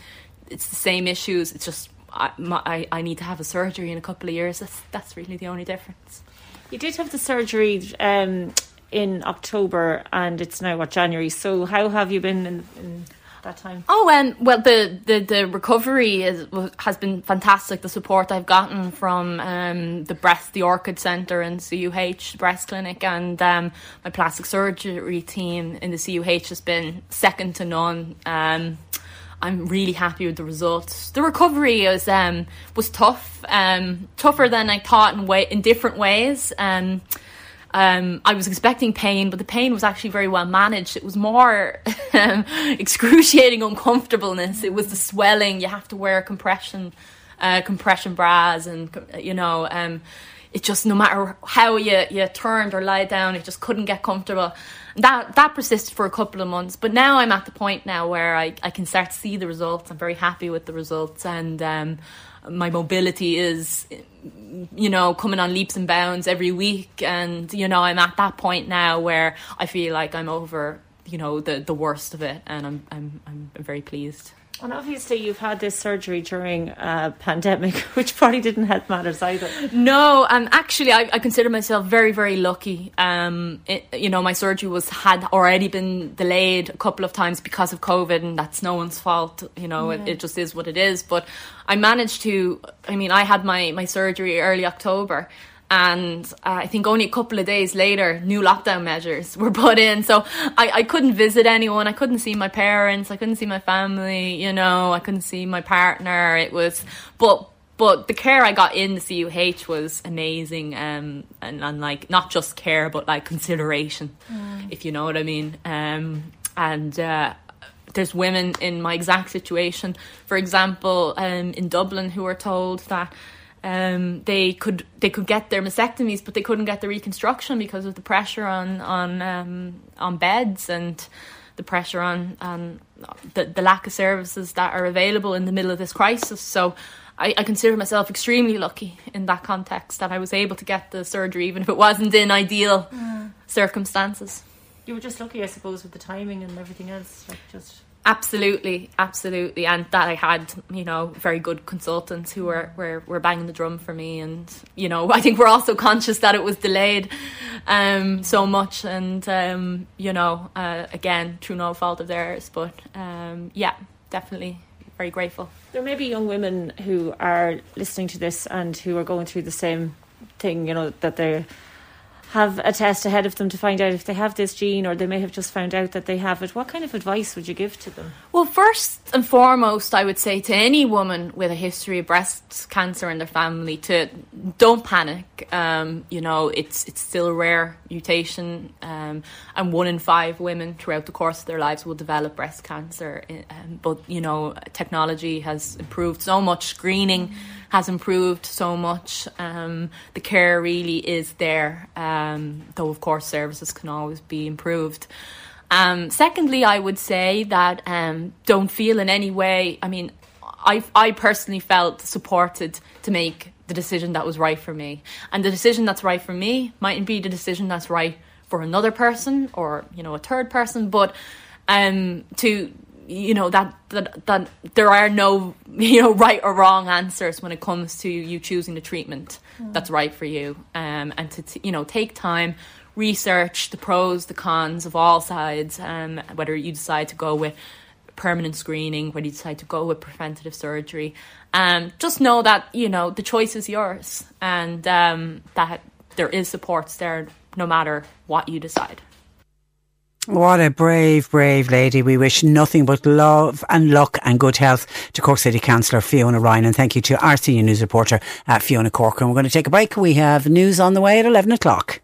it's the same issues. It's just I, my, I need to have a surgery in a couple of years. That's that's really the only difference. You did have the surgery um, in October, and it's now what January. So how have you been in, in that time? Oh, um, well, the, the, the recovery is, has been fantastic. The support I've gotten from um, the breast, the Orchid Centre and CUH Breast Clinic, and um, my plastic surgery team in the CUH has been second to none. Um, I'm really happy with the results. The recovery was um, was tough, um, tougher than I thought in way in different ways. Um, um, I was expecting pain, but the pain was actually very well managed. It was more um, excruciating uncomfortableness. It was the swelling. You have to wear compression uh, compression bras, and you know. Um, it just no matter how you, you turned or lied down, it just couldn't get comfortable that that persisted for a couple of months but now i'm at the point now where i, I can start to see the results i'm very happy with the results and um, my mobility is you know coming on leaps and bounds every week. And you know i'm at that point now where i feel like i'm over you know the the worst of it. And i'm i'm, I'm very pleased and obviously, you've had this surgery during a pandemic, which probably didn't help matters either. No, um, actually, I, I consider myself very, very lucky. Um, it, you know, my surgery was had already been delayed a couple of times because of COVID, and that's no one's fault. You know, yeah. it, it just is what it is. But I managed to. I mean, I had my my surgery early October, and uh, I think only a couple of days later, new lockdown measures were put in. So I, I couldn't visit anyone. I couldn't see my parents. I couldn't see my family. You know, I couldn't see my partner. It was, but but the care I got in the CUH was amazing, um, and, and like not just care, but like consideration, mm. if you know what I mean. Um, and uh, there's women in my exact situation, for example, um, in Dublin, who are told that um, they could they could get their mastectomies, but they couldn't get the reconstruction because of the pressure on on um, on beds and the pressure on on the, the lack of services that are available in the middle of this crisis. So. I, I consider myself extremely lucky in that context that I was able to get the surgery, even if it wasn't in ideal mm. circumstances. You were just lucky, I suppose, with the timing and everything else. Like just Absolutely, absolutely, and that I had, you know, very good consultants who were, were, were banging the drum for me, and you know, I think we're also conscious that it was delayed um, so much, and um, you know, uh, again, through no fault of theirs, but um, yeah, definitely very grateful. There may be young women who are listening to this and who are going through the same thing, you know, that they're have a test ahead of them to find out if they have this gene or they may have just found out that they have it, what kind of advice would you give to them? Well, first and foremost, I would say to any woman with a history of breast cancer in their family to don't panic. Um, you know, it's it's still a rare mutation, um, and one in five women throughout the course of their lives will develop breast cancer. Um, but you know, technology has improved so much, screening has improved so much. Um, the care really is there, um, though of course services can always be improved. Um, secondly, I would say that um, don't feel in any way. I mean, I I personally felt supported to make the decision that was right for me, and the decision that's right for me mightn't be the decision that's right for another person or you know a third person, but um, to you know that, that that there are no you know right or wrong answers when it comes to you choosing the treatment mm. that's right for you. Um, and to t- you know take time research the pros the cons of all sides um, whether you decide to go with permanent screening whether you decide to go with preventative surgery. Um, just know that you know the choice is yours and um, that there is supports there no matter what you decide what a brave, brave lady. We wish nothing but love and luck and good health to Cork City Councillor Fiona Ryan. And thank you to our senior news reporter, uh, Fiona Corcoran. We're going to take a break. We have news on the way at 11 o'clock.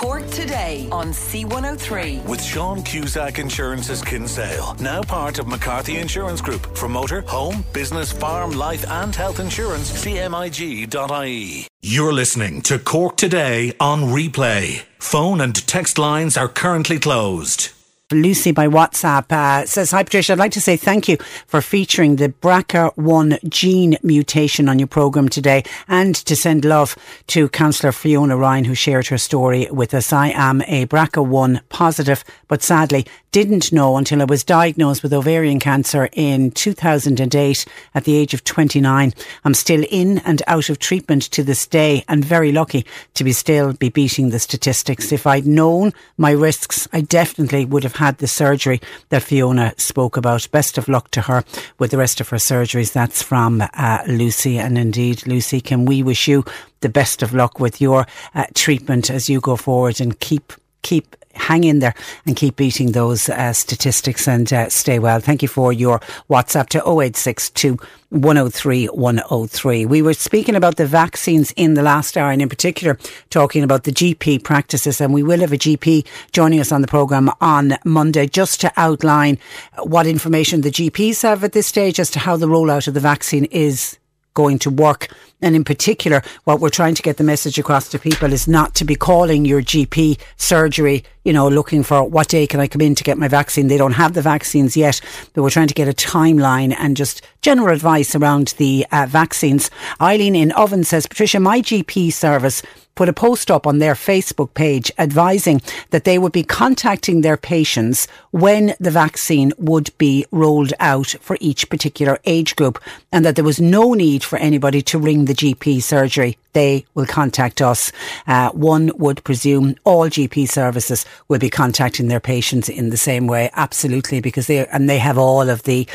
Cork today on C103. With Sean Cusack Insurance's Kinsale, now part of McCarthy Insurance Group. For motor, home, business, farm, life, and health insurance, cmig.ie. You're listening to Cork today on replay. Phone and text lines are currently closed. Lucy by WhatsApp uh, says, Hi Patricia, I'd like to say thank you for featuring the BRCA1 gene mutation on your programme today and to send love to Councillor Fiona Ryan who shared her story with us. I am a BRCA1 positive, but sadly didn't know until I was diagnosed with ovarian cancer in 2008 at the age of 29. I'm still in and out of treatment to this day and very lucky to be still be beating the statistics. If I'd known my risks, I definitely would have had the surgery that Fiona spoke about. Best of luck to her with the rest of her surgeries. That's from uh, Lucy. And indeed, Lucy, can we wish you the best of luck with your uh, treatment as you go forward and keep keep hang in there and keep beating those uh, statistics and uh, stay well. Thank you for your WhatsApp to 0862 103 103. We were speaking about the vaccines in the last hour and in particular talking about the GP practices and we will have a GP joining us on the programme on Monday just to outline what information the GPs have at this stage as to how the rollout of the vaccine is going to work. And in particular, what we're trying to get the message across to people is not to be calling your GP surgery, you know, looking for what day can I come in to get my vaccine. They don't have the vaccines yet, but we're trying to get a timeline and just general advice around the uh, vaccines. Eileen in Oven says, Patricia, my GP service put a post up on their Facebook page advising that they would be contacting their patients when the vaccine would be rolled out for each particular age group and that there was no need for anybody to ring the GP surgery. They will contact us. Uh, one would presume all GP services will be contacting their patients in the same way. Absolutely, because they, and they have all of the,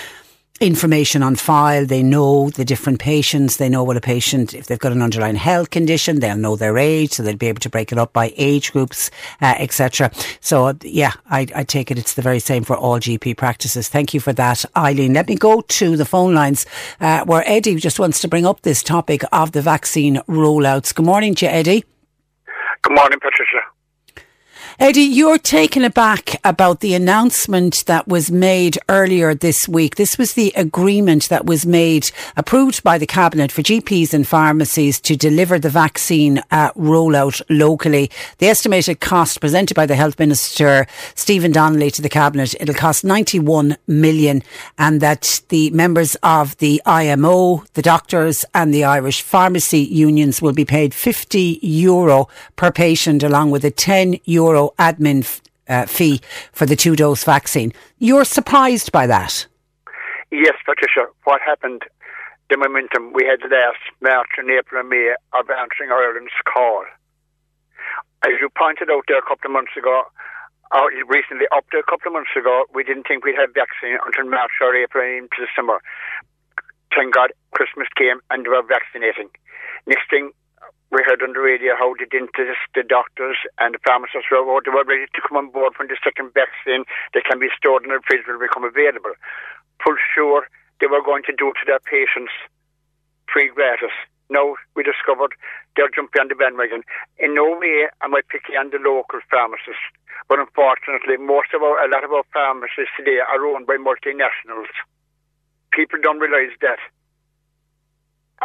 information on file. They know the different patients. They know what a patient, if they've got an underlying health condition, they'll know their age, so they'll be able to break it up by age groups, uh, etc. So, yeah, I, I, take it it's the very same for all GP practices. Thank you for that, Eileen. Let me go to the phone lines uh, where Eddie just wants to bring up this topic of the vaccine rollouts. Good morning to you, Eddie. Good morning, Patricia. Eddie, you're taken aback about the announcement that was made earlier this week. This was the agreement that was made, approved by the Cabinet for GPs and pharmacies to deliver the vaccine uh, rollout locally. The estimated cost presented by the Health Minister, Stephen Donnelly, to the Cabinet, it'll cost 91 million and that the members of the IMO, the doctors and the Irish pharmacy unions will be paid 50 euro per patient along with a 10 euro admin uh, fee for the two dose vaccine. You're surprised by that? Yes, Patricia. What happened, the momentum we had last March and April and May of answering Ireland's call. As you pointed out there a couple of months ago, or recently up to a couple of months ago, we didn't think we'd have vaccine until March or April and into summer. Thank God Christmas came and we were vaccinating. Next thing we heard on the radio how the dentists, the doctors, and the pharmacists were, they were ready to come on board when the second vaccine that can be stored in the fridge will become available. For sure, they were going to do to their patients free gratis. Now we discovered they're jumping on the bandwagon. In no way am I picking on the local pharmacists, but unfortunately, most of our, a lot of our pharmacies today are owned by multinationals. People don't realise that.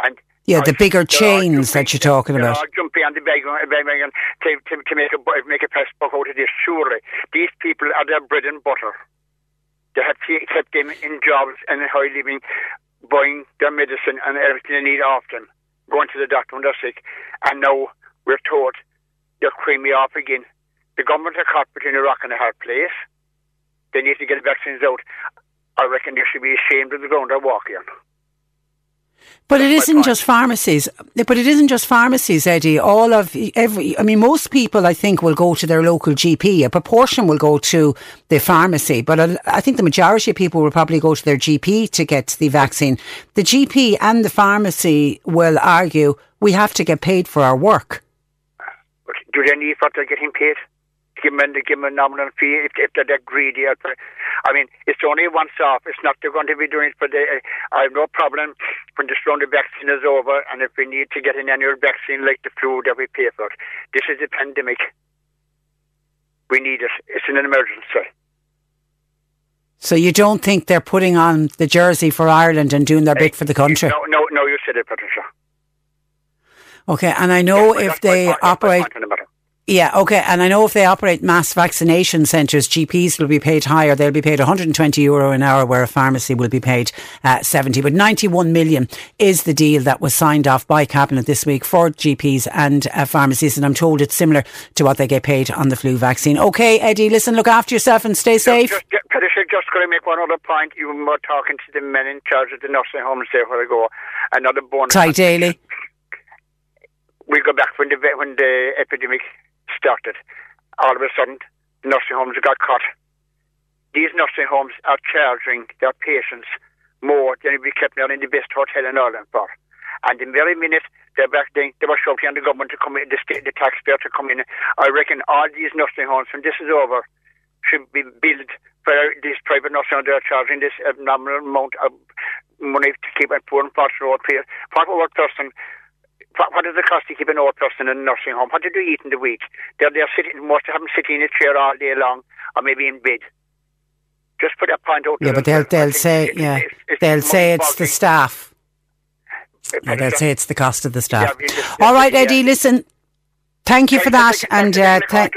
And yeah, the bigger chains that you're talking about. Jumping on the bandwagon uh, to, to, to make a make a press book out of this. Surely, these people are their bread and butter. They have kept them in jobs and in high living, buying their medicine and everything they need off them, going to the doctor when they're sick, and now we're told they're creaming off again. The government are caught between a rock and a hard place. They need to get the vaccines out. I reckon they should be ashamed of the ground they're walking on. But it isn't just pharmacies. But it isn't just pharmacies, Eddie. All of every, I mean, most people, I think, will go to their local GP. A proportion will go to the pharmacy, but I think the majority of people will probably go to their GP to get the vaccine. The GP and the pharmacy will argue we have to get paid for our work. Do they need what they're getting paid? give them, give them a nominal fee if, if they're that greedy. I mean, it's only once off. It's not they're going to be doing it for the. Uh, I have no problem when this round of vaccine is over, and if we need to get an annual vaccine like the flu that we pay for. This is a pandemic. We need it. It's an emergency. So you don't think they're putting on the jersey for Ireland and doing their bit for the country? No, no, no. You said it, Patricia. Okay, and I know yes, if they operate. Yeah, okay. And I know if they operate mass vaccination centres, GPs will be paid higher. They'll be paid 120 euro an hour, where a pharmacy will be paid uh, 70. But 91 million is the deal that was signed off by Cabinet this week for GPs and uh, pharmacies. And I'm told it's similar to what they get paid on the flu vaccine. Okay, Eddie, listen, look after yourself and stay safe. Just, just, just going to make one other point. You were talking to the men in charge of the nursing homes there where I go. Another bonus. Tadhg Daly. We go back when the, when the epidemic started, all of a sudden, nursing homes got cut. These nursing homes are charging their patients more than we kept them in the best hotel in Ireland for. And the very minute they're back, they, they were shouting on the government to come in, the, state, the taxpayer to come in. I reckon all these nursing homes, when this is over, should be built for these private nursing homes. They're charging this abnormal amount of money to keep a poor and fortunate old person what, what does it cost to keep an old person in a nursing home? What do they eat in the week? They're, they're sitting, most of them sitting in a chair all day long or maybe in bed. Just put that point out. Yeah, but they'll, they'll say, yeah, it's, it's they'll say it's the staff. Yeah, they'll say it's the cost of the staff. Yeah, All right, Eddie, uh, listen, Thank you for that, and uh, th-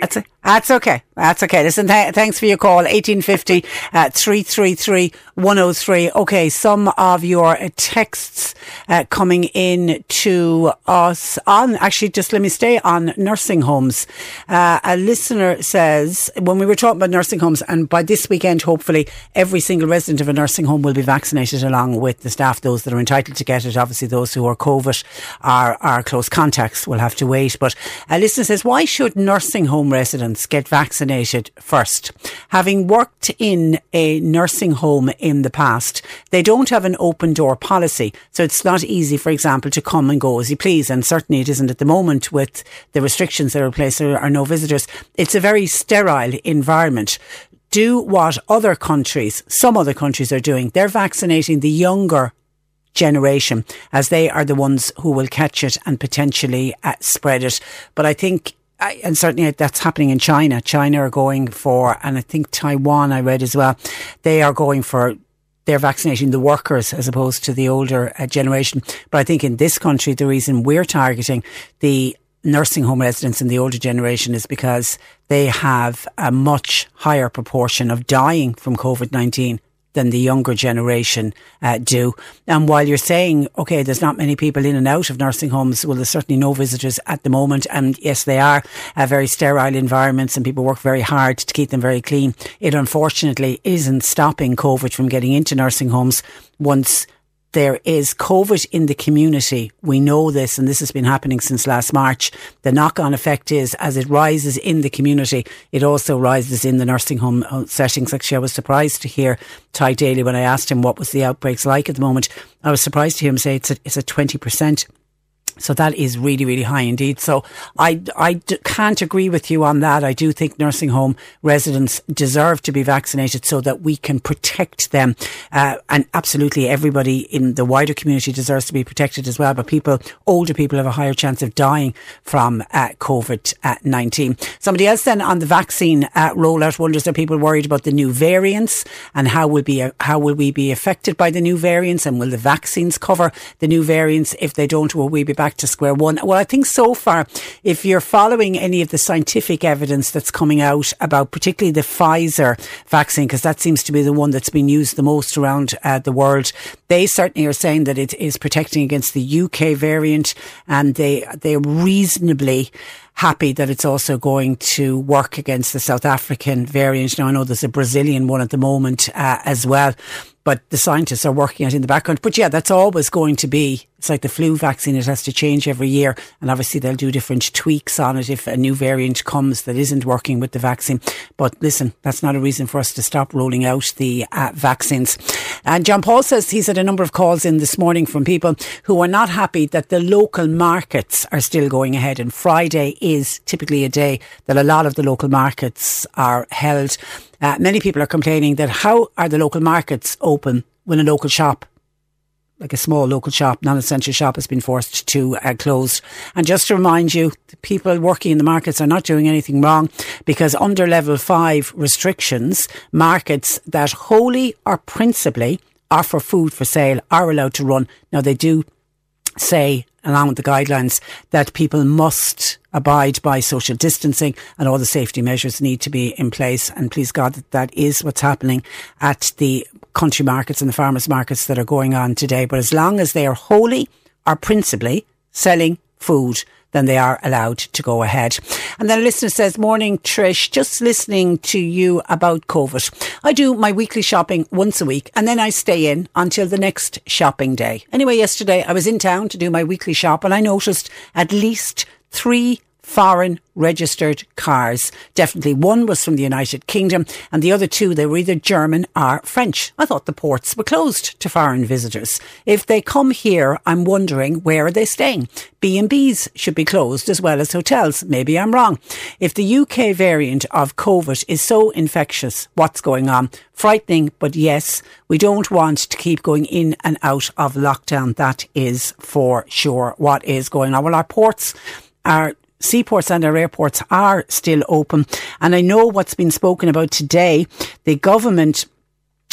that's, that's okay. That's okay. Listen, th- thanks for your call. Eighteen fifty uh, three three three one zero oh three. Okay, some of your texts uh, coming in to us on. Actually, just let me stay on nursing homes. Uh, a listener says when we were talking about nursing homes, and by this weekend, hopefully, every single resident of a nursing home will be vaccinated along with the staff, those that are entitled to get it. Obviously, those who are COVID are are close contacts weeks. We'll have to wait. But a listener says, why should nursing home residents get vaccinated first? Having worked in a nursing home in the past, they don't have an open door policy. So it's not easy, for example, to come and go as you please. And certainly it isn't at the moment with the restrictions that are in place. There are no visitors. It's a very sterile environment do what other countries, some other countries are doing. They're vaccinating the younger generation as they are the ones who will catch it and potentially uh, spread it. But I think and certainly that's happening in China. China are going for, and I think Taiwan, I read as well, they are going for they're vaccinating the workers as opposed to the older uh, generation. But I think in this country, the reason we're targeting the nursing home residents in the older generation is because they have a much higher proportion of dying from COVID 19 than the younger generation uh, do. And while you're saying, okay, there's not many people in and out of nursing homes, well, there's certainly no visitors at the moment. And yes, they are uh, very sterile environments and people work very hard to keep them very clean. It unfortunately isn't stopping COVID from getting into nursing homes once there is COVID in the community. We know this, and this has been happening since last March. The knock on effect is as it rises in the community, it also rises in the nursing home uh, settings. Actually, I was surprised to hear Tadhg Daly when I asked him what was the outbreaks like at the moment. I was surprised to hear him say it's a, it's a 20% so that is really, really high indeed. So I, I d- can't agree with you on that. I do think nursing home residents deserve to be vaccinated so that we can protect them. Uh, and absolutely everybody in the wider community deserves to be protected as well. But people, older people have a higher chance of dying from uh, COVID-19. Somebody else then on the vaccine uh, rollout wonders are people worried about the new variants and how will be, uh, how will we be affected by the new variants and will the vaccines cover the new variants? If they don't, will we be back to square one? Well, I think so far, if you're following any of the scientific evidence that's coming out about particularly the Pfizer vaccine, because that seems to be the one that's been used the most around uh, the world, they certainly are saying that it is protecting against the UK variant and they, they're reasonably happy that it's also going to work against the South African variant. Now, I know there's a Brazilian one at the moment uh, as well but the scientists are working it in the background. But yeah, that's always going to be, it's like the flu vaccine, it has to change every year. And obviously they'll do different tweaks on it if a new variant comes that isn't working with the vaccine. But listen, that's not a reason for us to stop rolling out the uh, vaccines. And John Paul says he's had a number of calls in this morning from people who are not happy that the local markets are still going ahead. And Friday is typically a day that a lot of the local markets are held. Uh, many people are complaining that how are the local markets open when a local shop like a small local shop, non-essential shop has been forced to uh, close. And just to remind you, people working in the markets are not doing anything wrong because under level five restrictions, markets that wholly or principally are for food for sale are allowed to run. Now they do say along with the guidelines that people must abide by social distancing and all the safety measures need to be in place. And please God that that is what's happening at the country markets and the farmers markets that are going on today. But as long as they are wholly or principally selling food, then they are allowed to go ahead. And then a listener says, Morning, Trish, just listening to you about COVID. I do my weekly shopping once a week and then I stay in until the next shopping day. Anyway, yesterday I was in town to do my weekly shop and I noticed at least three foreign registered cars. Definitely one was from the United Kingdom and the other two, they were either German or French. I thought the ports were closed to foreign visitors. If they come here, I'm wondering where are they staying? B&Bs should be closed as well as hotels. Maybe I'm wrong. If the UK variant of COVID is so infectious, what's going on? Frightening, but yes, we don't want to keep going in and out of lockdown. That is for sure what is going on. Well, our ports are seaports and our airports are still open. And I know what's been spoken about today. The government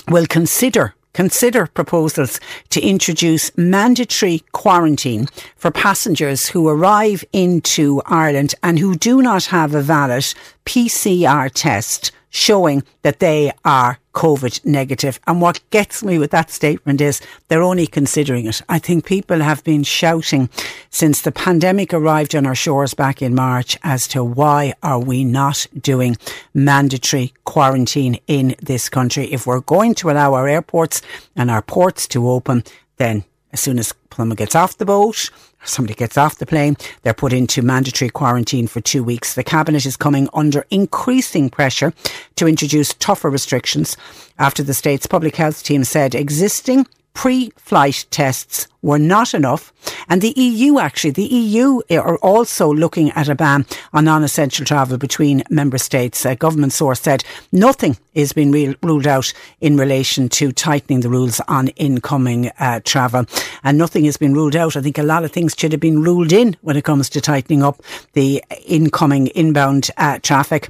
will consider consider proposals to introduce mandatory quarantine for passengers who arrive into Ireland and who do not have a valid PCR test showing that they are COVID negative. And what gets me with that statement is they're only considering it. I think people have been shouting since the pandemic arrived on our shores back in March as to why are we not doing mandatory quarantine in this country? If we're going to allow our airports and our ports to open, then as soon as Plumber gets off the boat, somebody gets off the plane, they're put into mandatory quarantine for two weeks. The Cabinet is coming under increasing pressure to introduce tougher restrictions after the state's public health team said existing pre-flight tests were not enough. And the EU, actually, the EU are also looking at a ban on non-essential travel between member states. A government source said nothing is being re- ruled out in relation to tightening the rules on incoming uh, travel. And nothing has been ruled out. I think a lot of things should have been ruled in when it comes to tightening up the incoming inbound uh, traffic.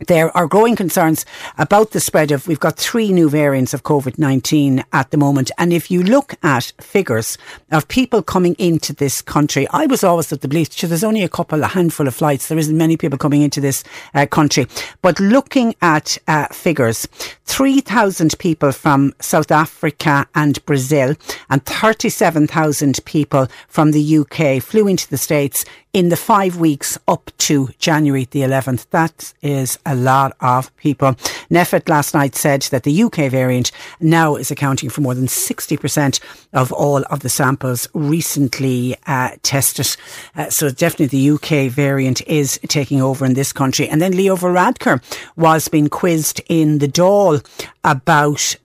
There are growing concerns about the spread of, we've got three new variants of COVID-19 at the moment. And if you look at figures of people coming into this country, I was always of the belief, sure, there's only a couple, a handful of flights. There isn't many people coming into this uh, country. But looking at uh, figures, 3,000 people from South Africa and Brazil and 37,000 people from the UK flew into the States in the five weeks up to January the 11th. That is a lot of people. NPHET last night said that the UK variant now is accounting for more than 60% of all of the samples recently uh, tested. Uh, so definitely the UK variant is taking over in this country. And then Leo Varadkar was being quizzed in the Dáil about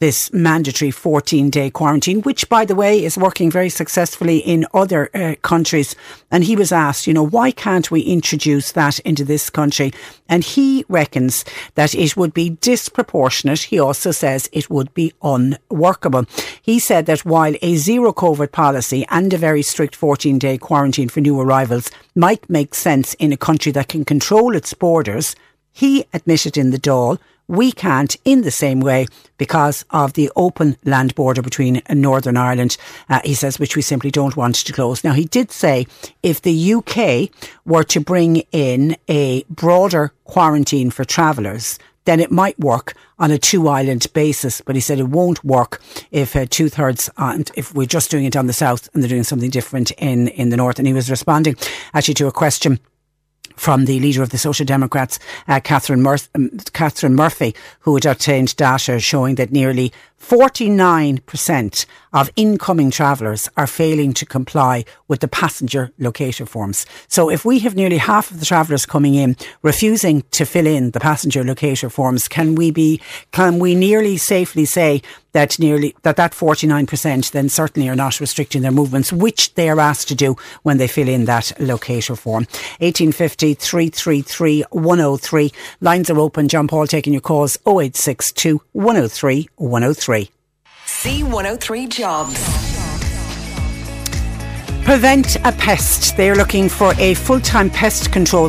this mandatory 14 day quarantine, which, by the way, is working very successfully in other uh, countries. And he was asked, you know, why can't we introduce that into this country? And he reckons that it would be disproportionate. He also says it would be unworkable. He said that while a zero COVID policy and a very strict 14 day quarantine for new arrivals might make sense in a country that can control its borders, he admitted in the Dáil we can't in the same way because of the open land border between Northern Ireland, uh, he says, which we simply don't want to close. Now, he did say if the UK were to bring in a broader quarantine for travellers, then it might work on a two island basis. But he said it won't work if uh, two thirds, if we're just doing it on the south and they're doing something different in, in the north. And he was responding actually to a question from the leader of the Social Democrats, uh, Catherine, um, Catherine Murphy, who had obtained data showing that nearly 49% of incoming travellers are failing to comply with the passenger locator forms. So if we have nearly half of the travellers coming in refusing to fill in the passenger locator forms, can we be, can we nearly safely say that nearly, that that 49% then certainly are not restricting their movements, which they are asked to do when they fill in that locator form. 1850 333 103. Lines are open. John Paul taking your calls 0862 103 103. C103 Jobs. Prevent a pest. They're looking for a full time pest control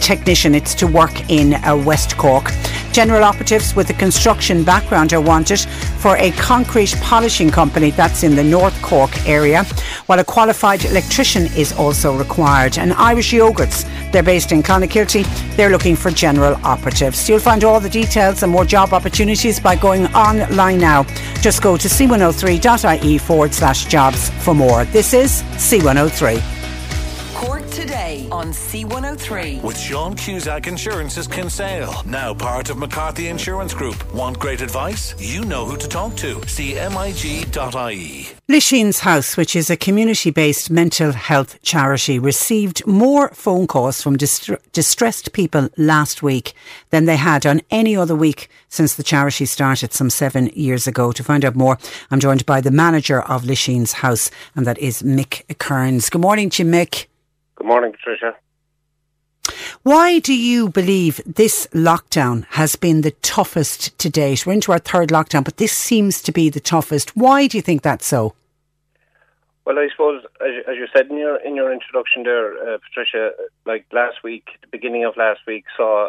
technician. It's to work in uh, West Cork. General operatives with a construction background are wanted for a concrete polishing company that's in the North Cork area, while a qualified electrician is also required. And Irish Yogurts, they're based in Clonakilty, they're looking for general operatives. You'll find all the details and more job opportunities by going online now. Just go to c103.ie forward slash jobs for more. This is C103 today on C103. With Sean Cusack Insurance's Kinsale, now part of McCarthy Insurance Group. Want great advice? You know who to talk to. CMIG.ie. Lisheen's House, which is a community based mental health charity, received more phone calls from dist- distressed people last week than they had on any other week since the charity started some seven years ago. To find out more, I'm joined by the manager of Lisheen's House, and that is Mick Kearns. Good morning to you, Mick. Good morning, Patricia. Why do you believe this lockdown has been the toughest to date? We're into our third lockdown, but this seems to be the toughest. Why do you think that's so? Well, I suppose, as, you said in your in your introduction there, uh, Patricia, like last week, the beginning of last week saw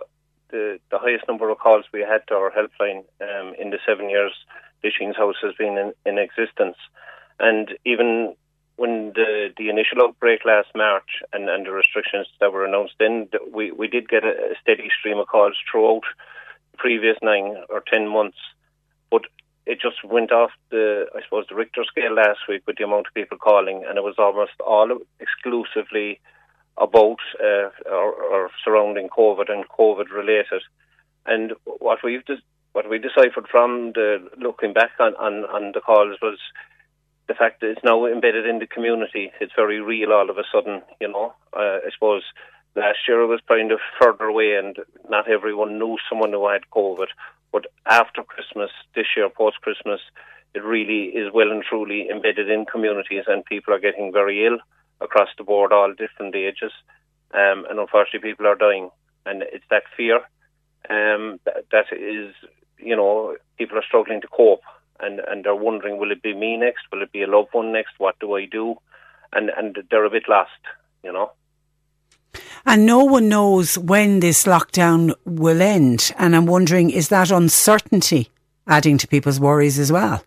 the the highest number of calls we had to our helpline um, in the seven years the Lisheen's House has been in, in existence, and even when the the initial outbreak last March and, and the restrictions that were announced then, we, we did get a, steady stream of calls throughout the previous nine or ten months. But it just went off the, I suppose, the Richter scale last week with the amount of people calling, and it was almost all exclusively about uh, or, or surrounding COVID and COVID related. And what we've what we deciphered from the looking back on, on, on the calls was the fact that it's now embedded in the community, it's very real all of a sudden. You know, uh, I suppose last year it was kind of further away, and not everyone knew someone who had COVID. But after Christmas, this year, post Christmas, it really is well and truly embedded in communities, and people are getting very ill across the board, all different ages, um, and unfortunately, people are dying, and it's that fear um, that, that is, you know, people are struggling to cope, and and they're wondering, will it be me next? Will it be a loved one next? What do I do? And and they're a bit lost, you know. And no one knows when this lockdown will end. And I'm wondering, is that uncertainty adding to people's worries as well?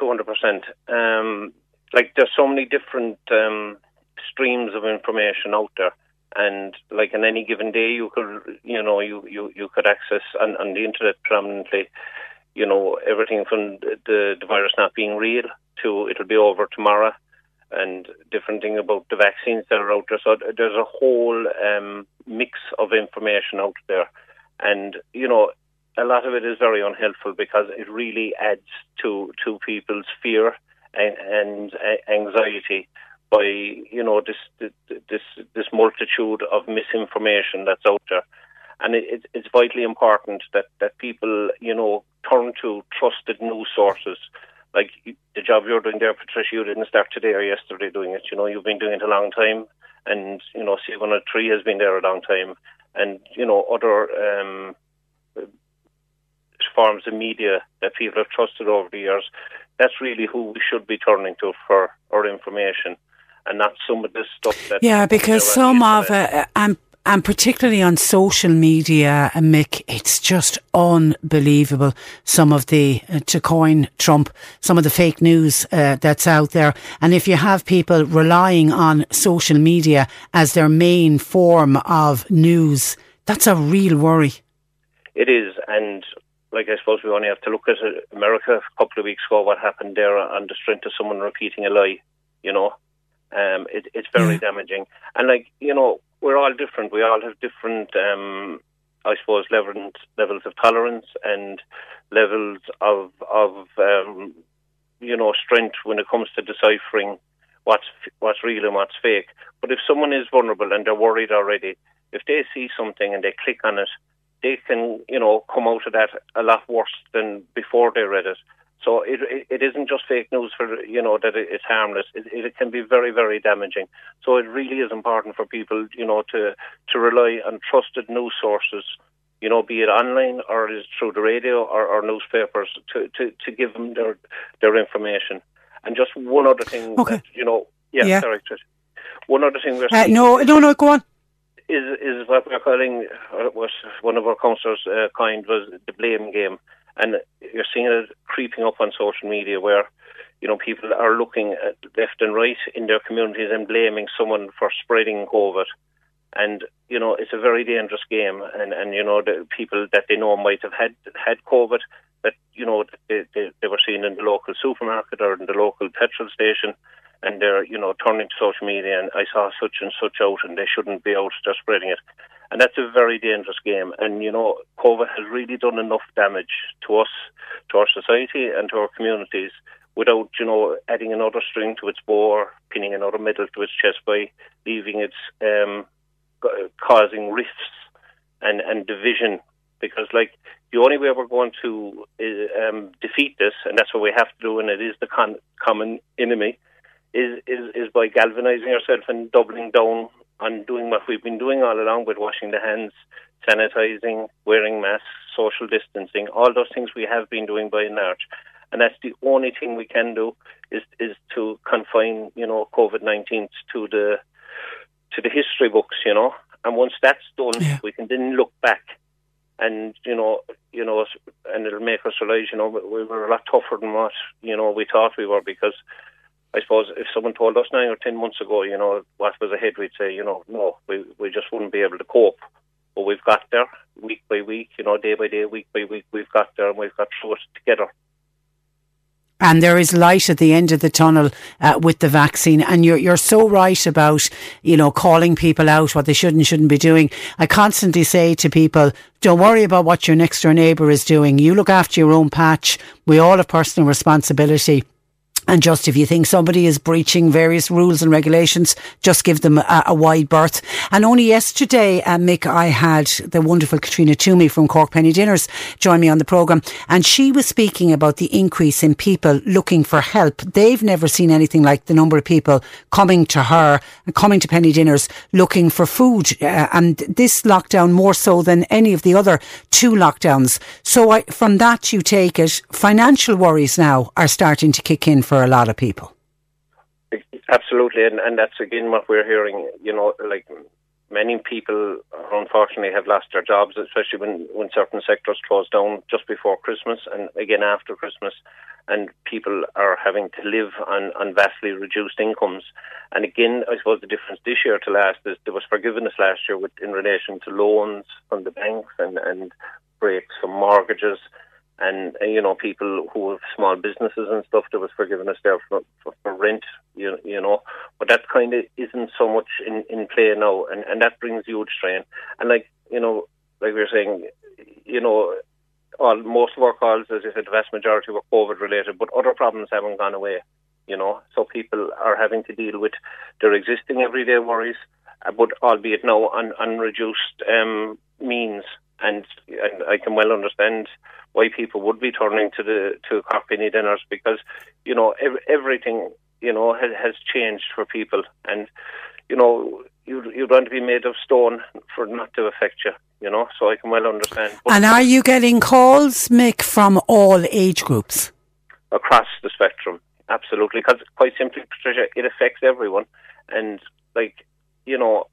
200%. Um, like, there's so many different um, streams of information out there. And like in any given day, you could, you know, you, you, you could access on, on the internet predominantly, you know, everything from the, the virus not being real to it'll be over tomorrow and different thing about the vaccines that are out there. So there's a whole um, mix of information out there, and you know, a lot of it is very unhelpful because it really adds to to people's fear and, and anxiety by you know this this this multitude of misinformation that's out there. And it, it's vitally important that, that people, you know, turn to trusted news sources like the job you're doing there, Patricia, you didn't start today or yesterday doing it. You know, you've been doing it a long time, and you know, C103 has been there a long time, and you know, other um, forms of media that people have trusted over the years. That's really who we should be turning to for our information, and not some of this stuff that. Yeah, because some of it, uh, and particularly on social media, uh, Mick, it's just unbelievable. Some of the, uh, to coin Trump, some of the fake news uh, that's out there. And if you have people relying on social media as their main form of news, that's a real worry. It is. And like I suppose we only have to look at America a couple of weeks ago, what happened there on the strength of someone repeating a lie, you know. Um, it, it's very yeah. damaging. And like, you know, we're all different. We all have different, um, I suppose, levels levels of tolerance and levels of of um, you know strength when it comes to deciphering what's what's real and what's fake. But if someone is vulnerable and they're worried already, if they see something and they click on it, they can you know come out of that a lot worse than before they read it. So it, it, it isn't just fake news for you know that it's harmless. It, it can be very very damaging. So it really is important for people you know to to rely on trusted news sources. You know, be it online or is through the radio or, or newspapers to, to, to give them their their information. And just one other thing, okay. that, you know, yeah, yeah. sorry, Trish. One other thing we're uh, no, no, no, go on. Is is what we're calling what one of our councillors uh, coined was the blame game and you're seeing it creeping up on social media where you know people are looking at left and right in their communities and blaming someone for spreading COVID. And you know it's a very dangerous game, and and you know the people that they know might have had had COVID, that you know they, they, they were seen in the local supermarket or in the local petrol station, and they're you know turning to social media and I saw such and such out, and they shouldn't be out. They're spreading it and that's a very dangerous game. And you know, COVID has really done enough damage to us, to our society, and to our communities without you know adding another string to its bow or pinning another medal to its chest by leaving it um, causing rifts and and division. Because like the only way we're going to uh, um, defeat this, and that's what we have to do, and it is the con- common enemy, is, is is by galvanizing ourselves and doubling down on doing what we've been doing all along with washing the hands, sanitizing, wearing masks, social distancing, all those things we have been doing by and large. And that's the only thing we can do is is to confine, you know, COVID nineteen to the to the history books, you know. And once that's done, yeah. we can then look back and you know, you know, and it'll make us realize, you know, we were a lot tougher than what you know we thought we were because I suppose if someone told us nine or ten months ago, you know, what was ahead, we'd say, you know, no, we we just wouldn't be able to cope. But we've got there week by week, you know, day by day, week by week, we've got there and we've got through it together. And there is light at the end of the tunnel uh, with the vaccine. And you're you're so right about you know calling people out what they should and shouldn't be doing. I constantly say to people, don't worry about what your next door neighbour is doing. You look after your own patch. We all have personal responsibility And just if you think somebody is breaching various rules and regulations, just give them a, a wide berth. And only yesterday, uh, Mick, I had the wonderful Caitríona Twomey from Cork Penny Dinners join me on the programme. And she was speaking about the increase in people looking for help. They've never seen anything like the number of people coming to her, and coming to Penny Dinners looking for food. Uh, and this lockdown more so than any of the other two lockdowns. So I, from that, you take it, financial worries now are starting to kick in for a lot of people. Absolutely, and, and that's again what we're hearing. You know, like many people unfortunately have lost their jobs, especially when, when certain sectors close down just before Christmas and again after Christmas. And people are having to live on, on vastly reduced incomes. And again, I suppose the difference this year to last is there was forgiveness last year with, in relation to loans from the banks and, and breaks from mortgages and uh, you know people who have small businesses and stuff that was forgiveness there for, for, for rent you, you know. But that kind of isn't so much in, in play now. And, and that brings huge strain. And like you know like we were saying you know all most of our calls as I said the vast majority were COVID related but other problems haven't gone away you know. So people are having to deal with their existing everyday worries uh, but albeit now on, on reduced um, means and and I can well understand why people would be turning to the to Cork Penny dinners because you know ev- everything you know has, has changed for people and you know you you want to be made of stone for not to affect you you know so I can well understand. But and are you getting calls, Mick, from all age groups? Across the spectrum, absolutely. Because quite simply, Patricia, it affects everyone, and like you know,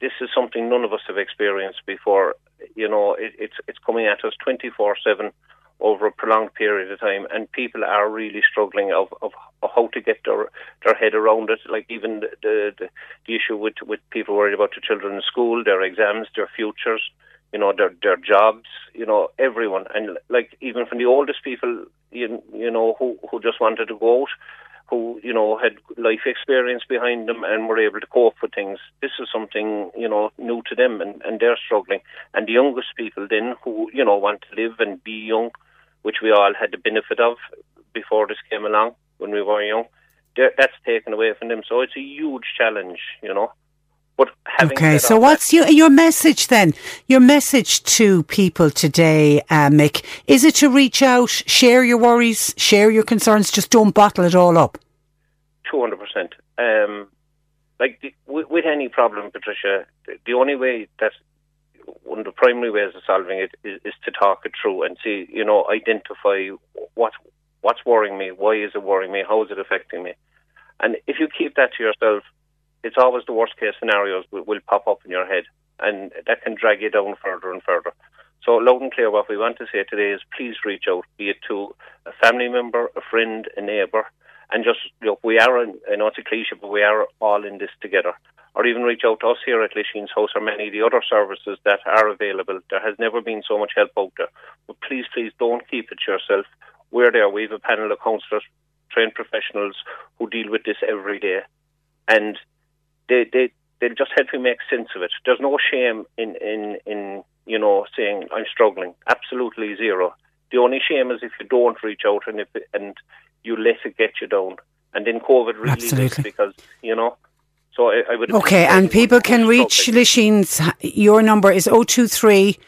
this is something none of us have experienced before you know, it, it's it's coming at us twenty four seven over a prolonged period of time, and people are really struggling of, of, how to get their their head around it. Like even the, the the issue with with people worried about their children in school, their exams, their futures, you know, their their jobs, you know, everyone, and like even from the oldest people, you you know, who who just wanted to go out who you know had life experience behind them and were able to cope with things. This is something you know new to them, and, and they're struggling. And the youngest people then, who you know want to live and be young, which we all had the benefit of before this came along when we were young, that's taken away from them. So it's a huge challenge, you know. But okay, so what's that, your your message then? Your message to people today, uh, Mick, is it to reach out, share your worries, share your concerns, just don't bottle it all up? Two hundred percent. Um, like the, with, with, any problem, Patricia, the, the, only way that one of the primary ways of solving it is, is, to talk it through and see, you know, identify what what's worrying me, why is it worrying me, how is it affecting me, and if you keep that to yourself it's always the worst case scenarios will, will pop up in your head, and that can drag you down further and further. So loud and clear, what we want to say today is please reach out, be it to a family member, a friend, a neighbour, and just look. We are, in, I know it's a cliche, but we are all in this together. Or even reach out to us here at Lisheen's House or many of the other services that are available. There has never been so much help out there. But please, please don't keep it to yourself. We're there. We have a panel of counsellors, trained professionals who deal with this every day. And they they they'll just help you make sense of it. There's no shame in in in you know saying I'm struggling. Absolutely zero. The only shame is if you don't reach out and if and you let it get you down. And then COVID really Absolutely. because you know. So I, I would. Okay, and people can reach Lisheen's. Your number is 023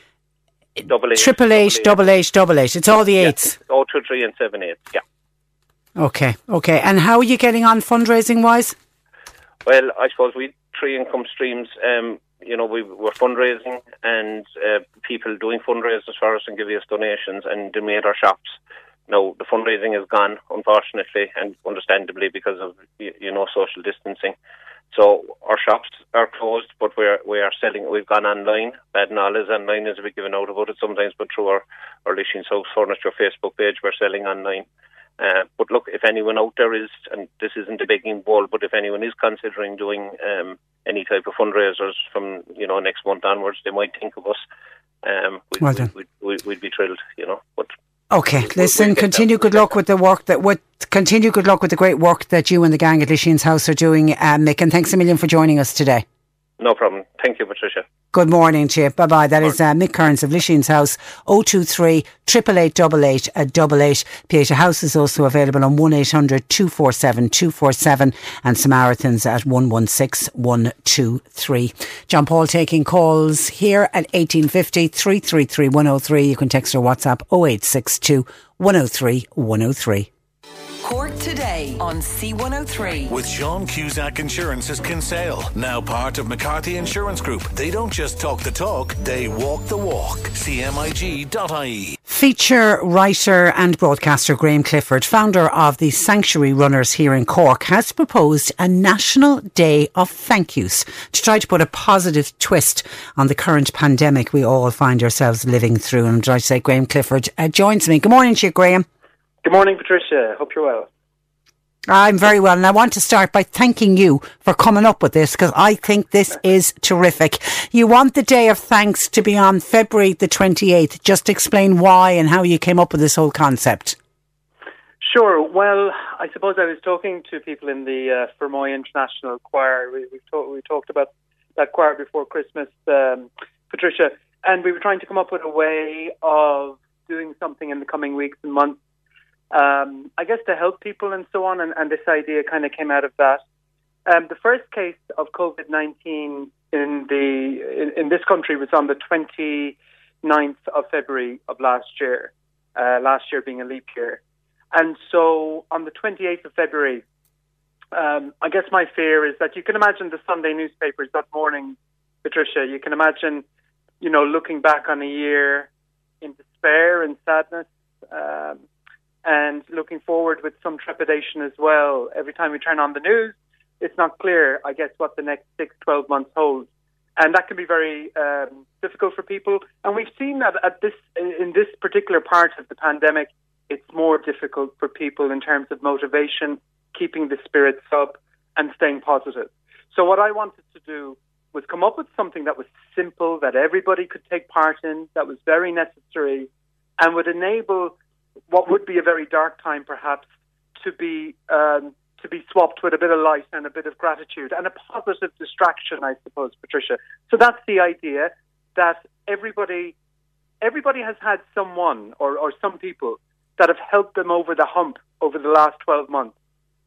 double eight, triple eight, double eight, double eight. It's all the eights. Yeah, oh two three and seven eight. Yeah. Okay, okay. And how are you getting on fundraising wise? Well, I suppose we three income streams. Um, you know, we were fundraising and uh, people doing fundraisers for us and giving us donations, and they made our shops. Now the fundraising is gone, unfortunately, and understandably because of you know social distancing. So our shops are closed, but we're we are selling. We've gone online. Bad knowledge online as we've given out about it sometimes, but through our our Lisheen's House Furniture Facebook page, we're selling online. Uh, but look, if anyone out there is, and this isn't a begging bowl, but if anyone is considering doing um, any type of fundraisers from you know next month onwards, they might think of us. Um, we'd, well done. We'd, we'd, we'd, be thrilled, you know. But okay, listen. We'll continue good luck with the work that what continue good luck with the great work that you and the gang at Lisheen's House are doing, uh, Mick. And thanks a million for joining us today. No problem. Thank you, Patricia. Good morning to. Bye bye. That is uh, Mick Kearns of Lisheen's House, 023 888 88 Pieta House is also available on 1800 247 247 and Samaritans at 116 123. John Paul taking calls here at 1850 333 103. You can text or WhatsApp 0862 103 103. Cork today on C103. With Sean Cusack Insurance's Kinsale, now part of McCarthy Insurance Group. They don't just talk the talk, they walk the walk. CMIG.ie. Feature writer and broadcaster Graham Clifford, founder of the Sanctuary Runners here in Cork, has proposed a national day of thank yous to try to put a positive twist on the current pandemic we all find ourselves living through. And I say Graham Clifford uh, joins me. Good morning to you, Graham. Good morning, Patricia. Hope you're well. I'm very well, and I want to start by thanking you for coming up with this because I think this is terrific. You want the Day of Thanks to be on February the 28th. Just explain why and how you came up with this whole concept. Sure. Well, I suppose I was talking to people in the uh, Fermoy International Choir. We, we, talk, we talked about that choir before Christmas, um, Patricia, and we were trying to come up with a way of doing something in the coming weeks and months um, I guess to help people and so on. And, and this idea kind of came out of that. Um, the first case of COVID 19 in, the, in, in, this country was on the 29th of February of last year, uh, last year being a leap year. And so on the 28th of February, um, I guess my fear is that you can imagine the Sunday newspapers that morning, Patricia. You can imagine, you know, looking back on a year in despair and sadness. Um, and looking forward with some trepidation as well. Every time we turn on the news, it's not clear, I guess, what the next six, 12 months holds. And that can be very um, difficult for people. And we've seen that at this, in this particular part of the pandemic, it's more difficult for people in terms of motivation, keeping the spirits up, and staying positive. So what I wanted to do was come up with something that was simple, that everybody could take part in, that was very necessary, and would enable what would be a very dark time, perhaps, to be um, to be swapped with a bit of light and a bit of gratitude and a positive distraction, I suppose, Patricia. So that's the idea that everybody everybody has had someone or, or some people that have helped them over the hump over the last 12 months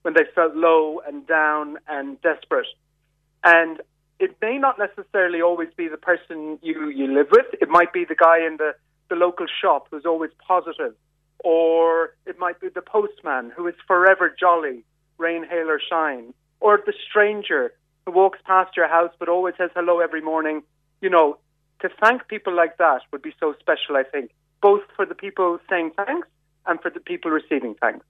when they felt low and down and desperate. And it may not necessarily always be the person you, you live with. It might be the guy in the, the local shop who's always positive or it might be the postman who is forever jolly, rain, hail, or shine, or the stranger who walks past your house but always says hello every morning. You know, to thank people like that would be so special, I think, both for the people saying thanks and for the people receiving thanks.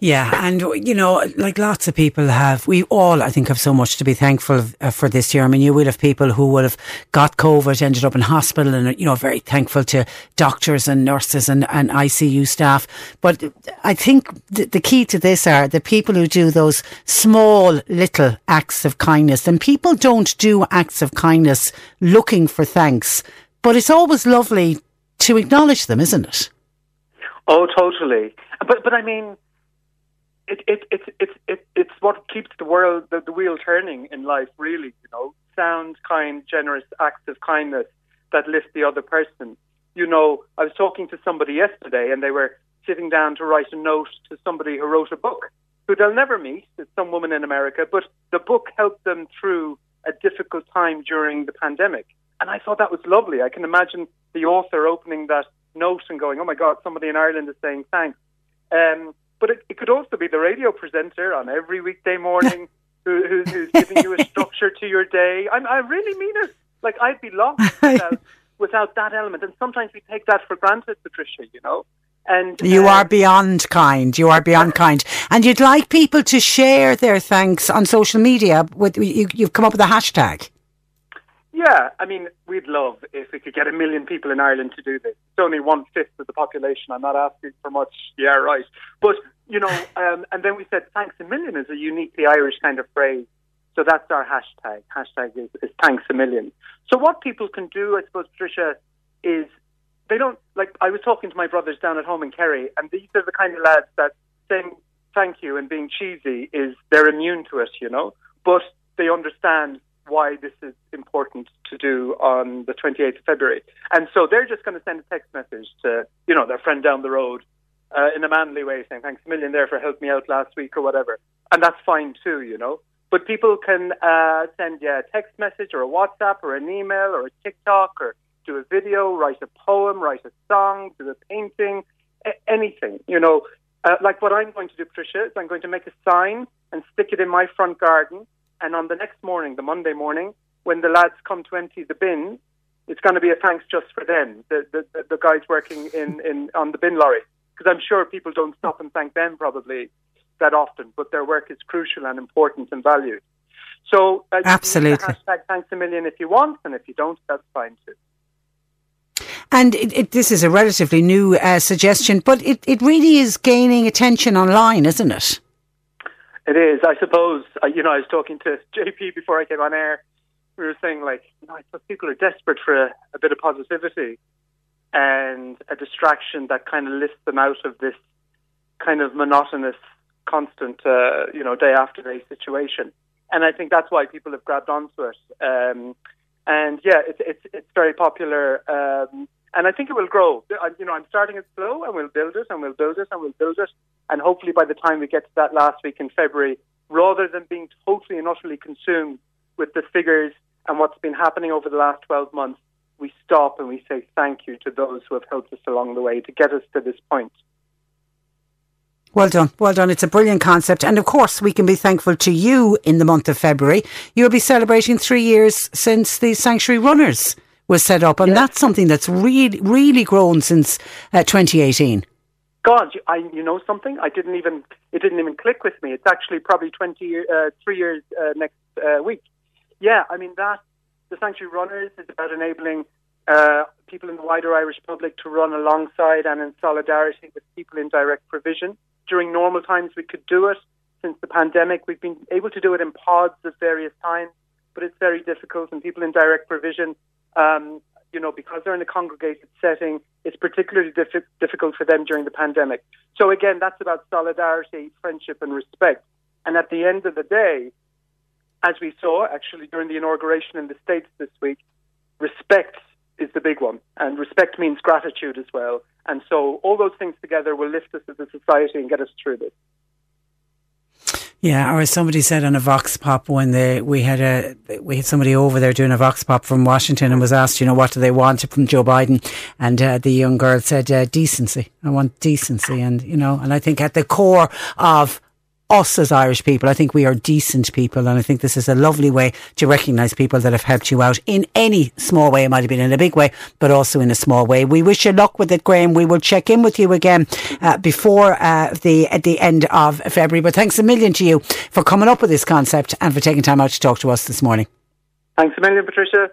Yeah, and you know, like lots of people have, we all, I think, have so much to be thankful uh, for this year. I mean, you will have people who would have got COVID, ended up in hospital, and you know, very thankful to doctors and nurses and, and ICU staff. But I think the, the key to this are the people who do those small little acts of kindness, and people don't do acts of kindness looking for thanks, but it's always lovely to acknowledge them, isn't it? Oh, totally. But but I mean it, it, it, it, it, it's what keeps the world, the, the wheel turning in life, really, you know, sound, kind, generous acts of kindness that lift the other person. You know, I was talking to somebody yesterday and they were sitting down to write a note to somebody who wrote a book who they'll never meet. It's some woman in America, but the book helped them through a difficult time during the pandemic. And I thought that was lovely. I can imagine the author opening that note and going, oh my God, somebody in Ireland is saying thanks. Um, but it, it could also be the radio presenter on every weekday morning who, who, who's giving you a structure to your day. I, I really mean it. Like, I'd be lost without, without that element. And sometimes we take that for granted, Patricia, you know. And you uh, are beyond kind. You are beyond kind, and you'd like people to share their thanks on social media. With you, you've come up with a hashtag. Yeah, I mean, we'd love if we could get a million people in Ireland to do this. It's only one fifth of the population. I'm not asking for much. Yeah, right. But you know, um, and then we said thanks a million is a uniquely Irish kind of phrase. So that's our hashtag. Hashtag is, is thanks a million. So what people can do, I suppose, Patricia, is they don't like. I was talking to my brothers down at home in Kerry, and these are the kind of lads that saying thank you and being cheesy is they're immune to it, you know. But they understand why this is important to do on the 28th of February. And so they're just going to send a text message to, you know, their friend down the road uh, in a manly way saying, thanks a million there for helping me out last week or whatever. And that's fine too, you know. But people can uh, send you a text message or a WhatsApp or an email or a TikTok or do a video, write a poem, write a song, do a painting, a- anything, you know. Uh, like what I'm going to do, Patricia, is I'm going to make a sign and stick it in my front garden. And on the next morning, the Monday morning, when the lads come to empty the bins, it's going to be a thanks just for them, the, the, the guys working in, in on the bin lorry. Because I'm sure people don't stop and thank them probably that often, but their work is crucial and important and valued. So uh, absolutely, hashtag thanks a million if you want, and if you don't, that's fine too. And it, it, this is a relatively new uh, suggestion, but it, it really is gaining attention online, isn't it? It is. I suppose, uh, you know, I was talking to JP before I came on air. We were saying, like, you know, I suppose people are desperate for a, a bit of positivity and a distraction that kind of lifts them out of this kind of monotonous, constant, uh, you know, day after day situation. And I think that's why people have grabbed onto it. Um, and yeah, it's it's it's very popular. Um, and I think it will grow. Uh, you know, I'm starting it slow, and we'll build it, and we'll build it, and we'll build it, and hopefully by the time we get to that last week in February, rather than being totally and utterly consumed with the figures and what's been happening over the last 12 months, we stop and we say thank you to those who have helped us along the way to get us to this point. Well done, well done. It's a brilliant concept. And of course, we can be thankful to you in the month of February. You'll be celebrating three years since the Sanctuary Runners was set up. And that's something that's really, really grown since uh, 2018. God, you, I, you know something? I didn't even, it didn't even click with me. It's actually probably 23 uh, years uh, next uh, week. Yeah, I mean, that, the Sanctuary Runners is about enabling uh, people in the wider Irish public to run alongside and in solidarity with people in direct provision during normal times we could do it. Since the pandemic, we've been able to do it in pods at various times, but it's very difficult. And people in direct provision, um, you know, because they're in a congregated setting, it's particularly diff- difficult for them during the pandemic. So again, that's about solidarity, friendship, and respect. And at the end of the day, as we saw actually during the inauguration in the States this week, respect is the big one. And respect means gratitude as well. And so all those things together will lift us as a society and get us through this. Yeah, or as somebody said on a Vox Pop when they we had a we had somebody over there doing a Vox Pop from Washington and was asked, you know, what do they want from Joe Biden? And uh, the young girl said, uh, decency. I want decency, and you know, and I think at the core of us as Irish people. I think we are decent people, and I think this is a lovely way to recognise people that have helped you out in any small way. It might have been in a big way, but also in a small way. We wish you luck with it, Graham. We will check in with you again uh, before uh, the at the end of February. But thanks a million to you for coming up with this concept and for taking time out to talk to us this morning. Thanks a million, Patricia.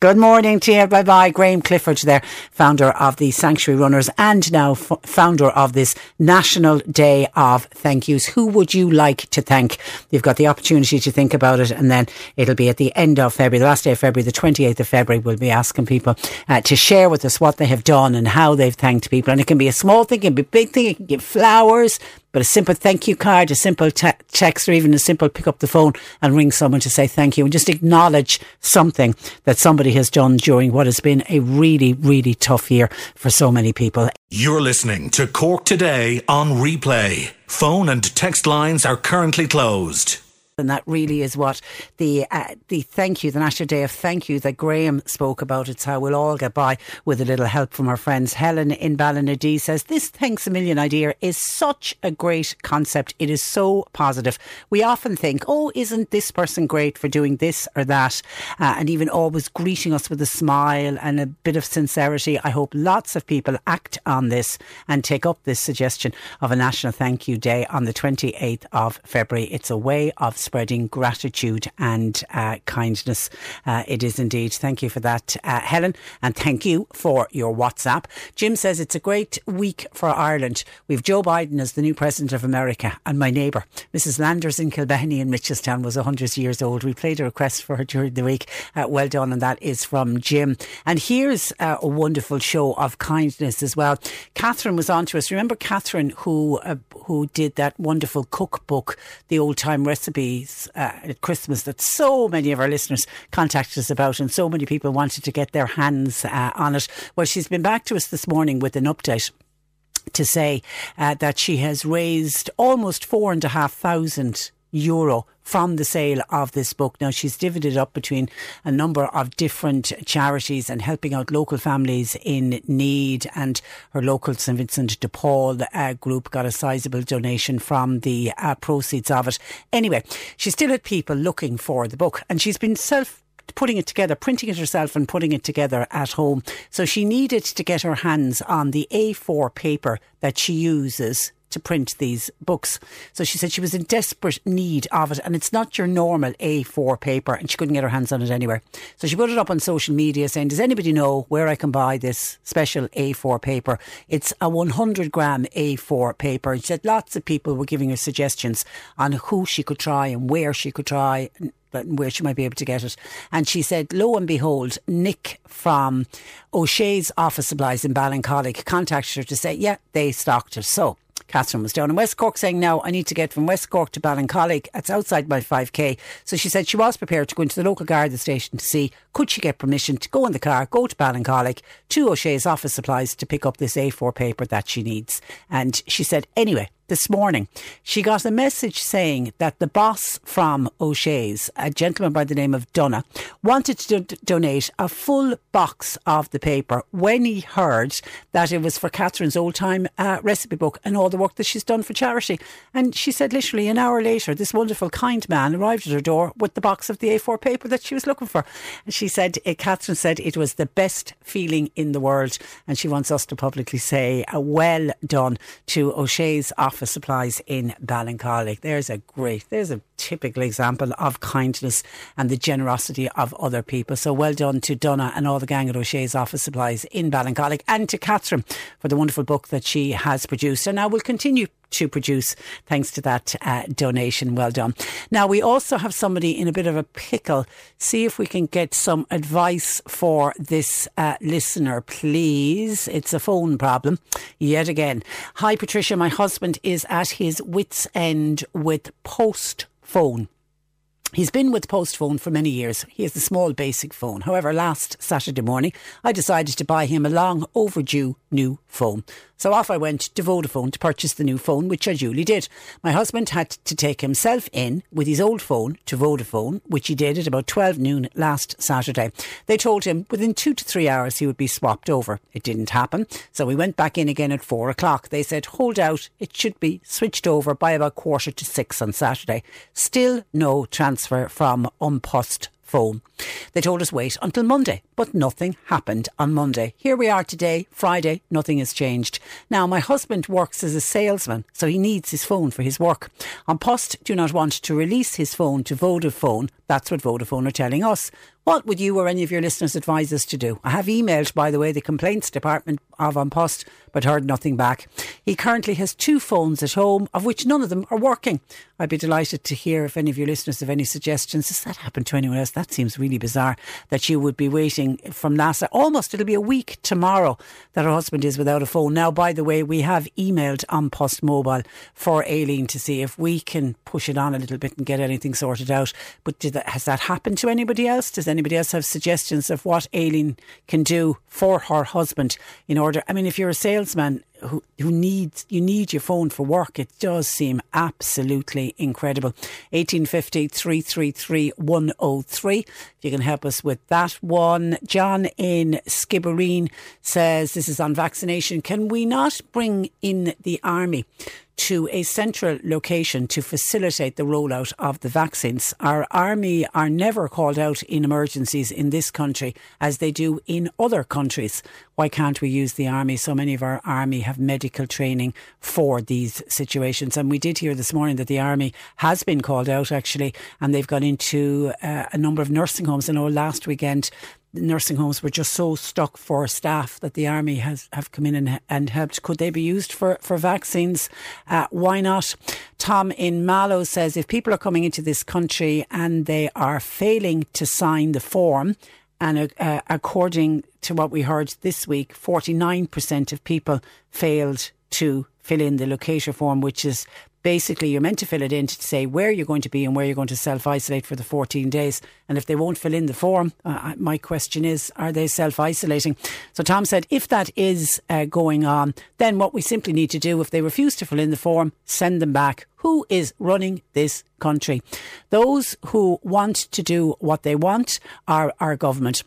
Good morning to you. Bye bye. Graham Clifford there, founder of the Sanctuary Runners and now f- founder of this National Day of Thank Yous. Who would you like to thank? You've got the opportunity to think about it and then it'll be at the end of February, the last day of February, the 28th of February, we'll be asking people uh, to share with us what they have done and how they've thanked people. And it can be a small thing, it can be a big thing, it can give flowers, but a simple thank you card, a simple te- text, or even a simple pick up the phone and ring someone to say thank you and just acknowledge something that somebody has done during what has been a really, really tough year for so many people. You're listening to Cork Today on replay. Phone and text lines are currently closed. And that really is what the uh, the thank you, the National Day of Thank You that Graham spoke about. It's how we'll all get by with a little help from our friends. Helen in Ballinadee says, This thanks a million idea is such a great concept. It is so positive. We often think, oh, isn't this person great for doing this or that? Uh, and even always greeting us with a smile and a bit of sincerity. I hope lots of people act on this and take up this suggestion of a National Thank You Day on the 28th of February. It's a way of spreading gratitude and uh, kindness. Uh, it is indeed. Thank you for that, uh, Helen, and thank you for your WhatsApp. Jim says it's a great week for Ireland. We've Joe Biden as the new president of America, and my neighbour, Mrs. Landers in Kilbenny in Mitchelstown, was 100 years old. We played a request for her during the week. Uh, well done, and that is from Jim. And here's uh, a wonderful show of kindness as well. Catherine was on to us. Remember Catherine, who who did that wonderful cookbook, the old time recipe uh, at Christmas that so many of our listeners contacted us about, and so many people wanted to get their hands uh, on it. Well, she's been back to us this morning with an update to say uh, that she has raised almost four and a half thousand euro from the sale of this book. Now, she's divided up between a number of different charities and helping out local families in need. And her local St Vincent de Paul uh, group got a sizable donation from the uh, proceeds of it. Anyway, she's still at people looking for the book and she's been self putting it together, printing it herself and putting it together at home. So she needed to get her hands on the A4 paper that she uses to print these books. So she said she was in desperate need of it, and it's not your normal A4 paper, and she couldn't get her hands on it anywhere. So she put it up on social media saying, Does anybody know where I can buy this special A4 paper? It's a 100 gram A4 paper. And she said lots of people were giving her suggestions on who she could try and where she could try where she might be able to get it. And she said, lo and behold, Nick from O'Shea's Office Supplies in Ballincollig contacted her to say, yeah, they stocked it. So Catherine was down in West Cork saying, now I need to get from West Cork to Ballincollig. It's outside my 5K. So she said she was prepared to go into the local Garda station to see could she get permission to go in the car, go to Ballincollig to O'Shea's office supplies to pick up this A4 paper that she needs. And she said, anyway, this morning, she got a message saying that the boss from O'Shea's, a gentleman by the name of Donna, wanted to do- donate a full box of the paper when he heard that it was for Catherine's old time uh, recipe book and all the work that she's done for charity. And she said literally an hour later, this wonderful, kind man arrived at her door with the box of the A4 paper that she was looking for. And she said, uh, Catherine said it was the best feeling in the world. And she wants us to publicly say, uh, well done to O'Shea's office office supplies in Ballincollig. There's a great, there's a typical example of kindness and the generosity of other people. So well done to Donna and all the gang at O'Shea's office supplies in Ballincollig and to Catherine for the wonderful book that she has produced. And now we'll continue to produce thanks to that uh, donation. Well done. Now, we also have somebody in a bit of a pickle. See if we can get some advice for this uh, listener, please. It's a phone problem yet again. Hi, Patricia. My husband is at his wits' end with post phone. He's been with Postphone for many years. He has the small basic phone. However, last Saturday morning, I decided to buy him a long overdue new phone. So off I went to Vodafone to purchase the new phone, which I duly did. My husband had to take himself in with his old phone to Vodafone, which he did at about 12 noon last Saturday. They told him within two to three hours he would be swapped over. It didn't happen, so we went back in again at four o'clock. They said, hold out, it should be switched over by about quarter to six on Saturday. Still no transfer from An Post phone. They told us wait until Monday, but nothing happened on Monday. Here we are today, Friday, nothing has changed. Now, my husband works as a salesman, so he needs his phone for his work. An Post do not want to release his phone to Vodafone. That's what Vodafone are telling us. What would you or any of your listeners advise us to do? I have emailed, by the way, the complaints department of An Post, but heard nothing back. He currently has two phones at home, of which none of them are working. I'd be delighted to hear if any of your listeners have any suggestions. Has that happened to anyone else? That seems really bizarre that you would be waiting from NASA. almost, it'll be a week tomorrow that her husband is without a phone. Now, by the way, we have emailed An Post Mobile for Aileen to see if we can push it on a little bit and get anything sorted out. But that, has that happened to anybody else? Does anybody else have suggestions of what Aileen can do for her husband in order? I mean, if you're a salesman, who, who needs you need your phone for work. It does seem absolutely incredible. 1850 333 103. If you can help us with that one. John in Skibbereen says this is on vaccination. Can we not bring in the army? To a central location to facilitate the rollout of the vaccines. Our army are never called out in emergencies in this country as they do in other countries. Why can't we use the army? So many of our army have medical training for these situations. And we did hear this morning that the army has been called out actually, and they've gone into uh, a number of nursing homes. I know last weekend nursing homes were just so stuck for staff that the army has have come in and, and helped. Could they be used for for vaccines? Uh, why not? Tom in Mallow says if people are coming into this country and they are failing to sign the form. And uh, according to what we heard this week, 49% of people failed to fill in the locator form, which is basically you're meant to fill it in to say where you're going to be and where you're going to self isolate for the 14 days. And if they won't fill in the form, uh, my question is, are they self isolating? So Tom said, if that is uh, going on, then what we simply need to do, if they refuse to fill in the form, send them back. Who is running this country? Those who want to do what they want are our government.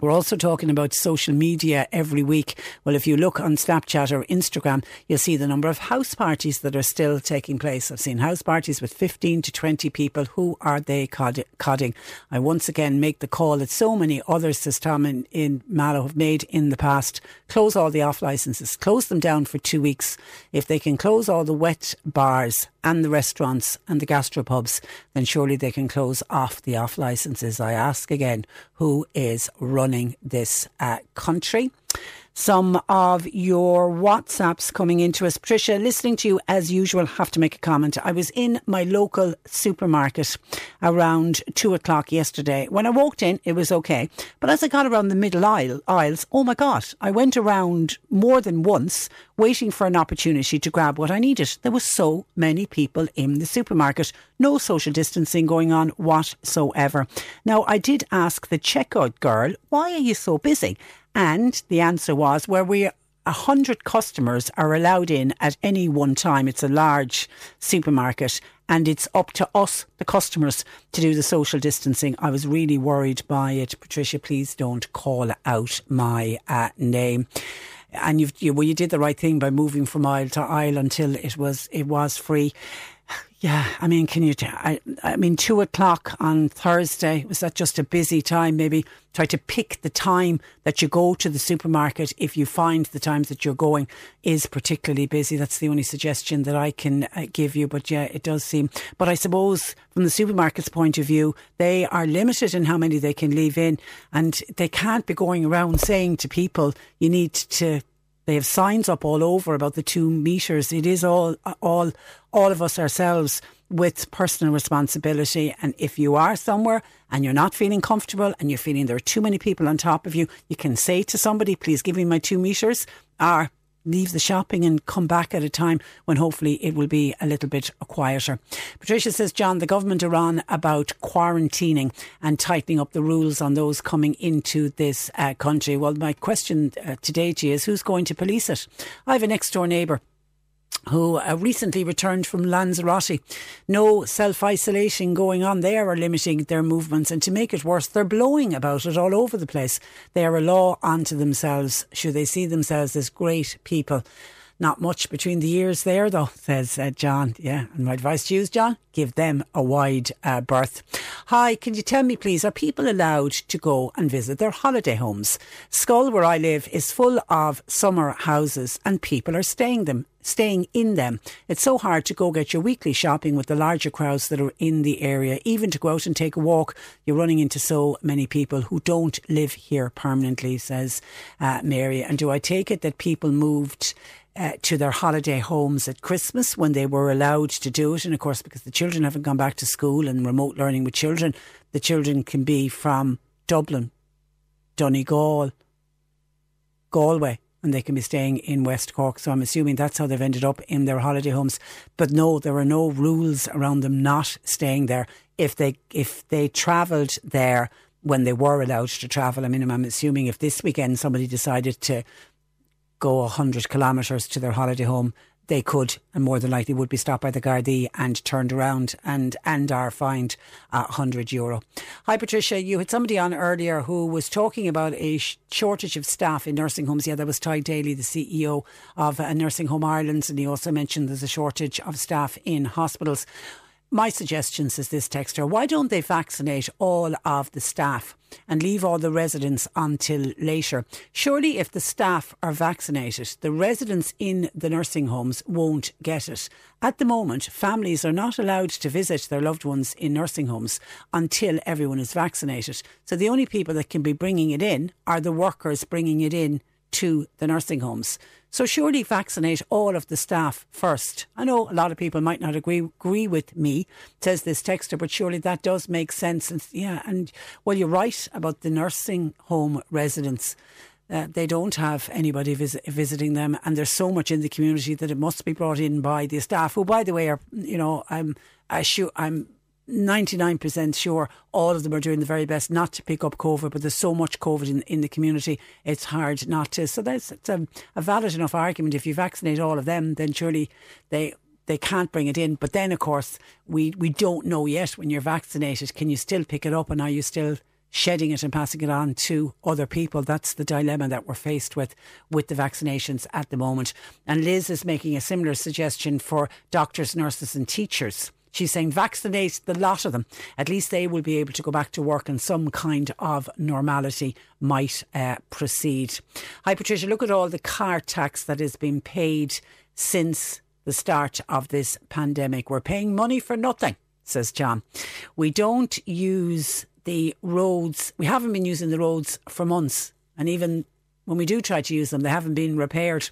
We're also talking about social media every week. Well, if you look on Snapchat or Instagram, you'll see the number of house parties that are still taking place. I've seen house parties with 15 to 20 people. Who are they codding? I once again make the call that so many others, says Tom in, in Mallow, have made in the past. Close all the off licenses, close them down for two weeks. If they can close all the wet bars and the restaurants and the gastropubs, then surely they can close off the off licenses. I ask again, who is running this uh, country? some of your WhatsApps coming into us. Patricia, listening to you as usual, have to make a comment. I was in my local supermarket around two o'clock yesterday. When I walked in, it was okay. But as I got around the middle aisle, aisles, oh my God, I went around more than once waiting for an opportunity to grab what I needed. There were so many people in the supermarket. No social distancing going on whatsoever. Now, I did ask the checkout girl, why are you so busy? And the answer was where we a hundred customers are allowed in at any one time. It's a large supermarket and it's up to us, the customers, to do the social distancing. I was really worried by it. Patricia, please don't call out my uh, name. And you've, you, well, you did the right thing by moving from aisle to aisle until it was it was free. Yeah, I mean, can you? I, I mean, two o'clock on Thursday was that just a busy time? Maybe try to pick the time that you go to the supermarket. If you find the times that you're going is particularly busy, that's the only suggestion that I can uh, give you. But yeah, it does seem. But I suppose from the supermarket's point of view, they are limited in how many they can leave in, and they can't be going around saying to people, "You need to they have signs up all over about the two meters. It is all, all, all of us ourselves with personal responsibility. And if you are somewhere and you're not feeling comfortable and you're feeling there are too many people on top of you, you can say to somebody, please give me my two meters or leave the shopping and come back at a time when hopefully it will be a little bit quieter. Patricia says, John, the government are on about quarantining and tightening up the rules on those coming into this uh, country. Well, my question uh, today to you is who's going to police it? I have a next door neighbour who uh, recently returned from Lanzarote. No self isolation going on there or limiting their movements. And to make it worse, they're blowing about it all over the place. They are a law unto themselves, should they see themselves as great people. Not much between the years there, though, says uh, John. Yeah, and my advice to you is, John, give them a wide uh, berth. Hi, can you tell me, please, are people allowed to go and visit their holiday homes? Schull, where I live, is full of summer houses and people are staying them staying in them. It's so hard to go get your weekly shopping with the larger crowds that are in the area. Even to go out and take a walk, you're running into so many people who don't live here permanently, says uh, Mary. And do I take it that people moved uh, to their holiday homes at Christmas when they were allowed to do it. And of course, because the children haven't gone back to school and remote learning with children, the children can be from Dublin, Donegal, Galway, and they can be staying in West Cork. So I'm assuming that's how they've ended up in their holiday homes. But no, there are no rules around them not staying there. If they if they travelled there when they were allowed to travel, I mean, I'm assuming if this weekend somebody decided to go 100 kilometres to their holiday home, they could and more than likely would be stopped by the Gardaí and turned around and, and are fined a 100 euro. Hi, Patricia. You had somebody on earlier who was talking about a sh- shortage of staff in nursing homes. Yeah, that was Tadhg Daly, the CEO of uh, Nursing Home Ireland. And he also mentioned there's a shortage of staff in hospitals. My suggestion, says this texter, why don't they vaccinate all of the staff and leave all the residents until later? Surely, if the staff are vaccinated, the residents in the nursing homes won't get it. At the moment, families are not allowed to visit their loved ones in nursing homes until everyone is vaccinated. So the only people that can be bringing it in are the workers bringing it in to the nursing homes. So surely vaccinate all of the staff first. I know a lot of people might not agree agree with me, says this texter, but surely that does make sense. And yeah, and well, you're right about the nursing home residents. uh, they don't have anybody vis- visiting them, and there's so much in the community that it must be brought in by the staff, who, by the way, are you know I'm I sure I'm 99% sure all of them are doing the very best not to pick up COVID, but there's so much COVID in, in the community, it's hard not to. So that's a, a valid enough argument. If you vaccinate all of them, then surely they they can't bring it in. But then, of course, we, we don't know yet when you're vaccinated. Can you still pick it up and are you still shedding it and passing it on to other people. That's the dilemma that we're faced with with the vaccinations at the moment. And Liz is making a similar suggestion for doctors, nurses, and teachers. She's saying vaccinate the lot of them. At least they will be able to go back to work and some kind of normality might uh, proceed. Hi, Patricia. Look at all the car tax that has been paid since the start of this pandemic. We're paying money for nothing, says John. We don't use the roads. We haven't been using the roads for months. And even when we do try to use them, they haven't been repaired.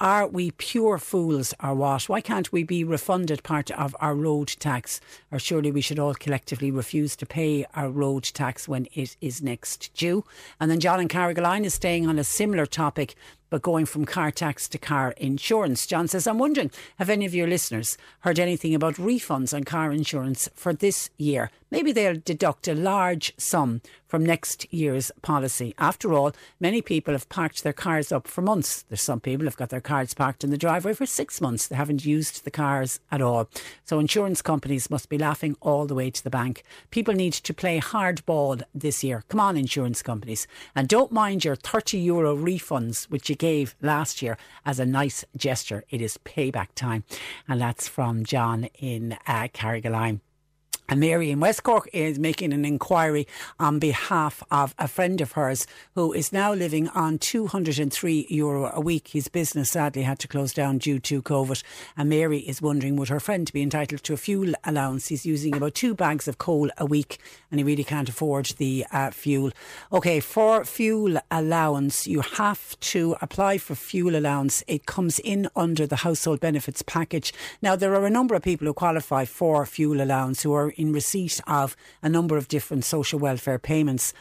Are we pure fools or what? Why can't we be refunded part of our road tax? Or surely we should all collectively refuse to pay our road tax when it is next due? And then John and Carrigaline is staying on a similar topic but going from car tax to car insurance. John says, I'm wondering, have any of your listeners heard anything about refunds on car insurance for this year? Maybe they'll deduct a large sum from next year's policy. After all, many people have parked their cars up for months. There's some people have got their cars parked in the driveway for six months. They haven't used the cars at all. So insurance companies must be laughing all the way to the bank. People need to play hardball this year. Come on, insurance companies. And don't mind your 30 euro refunds, which you gave last year as a nice gesture. It is payback time. And that's from John in uh, Carrigaline. And Mary in West Cork is making an inquiry on behalf of a friend of hers who is now living on 203 euro a week. His business sadly had to close down due to COVID. And Mary is wondering would her friend be entitled to a fuel allowance? He's using about two bags of coal a week and he really can't afford the uh, fuel. Okay, for fuel allowance, you have to apply for fuel allowance. It comes in under the household benefits package. Now, there are a number of people who qualify for fuel allowance who are in receipt of a number of different social welfare payments.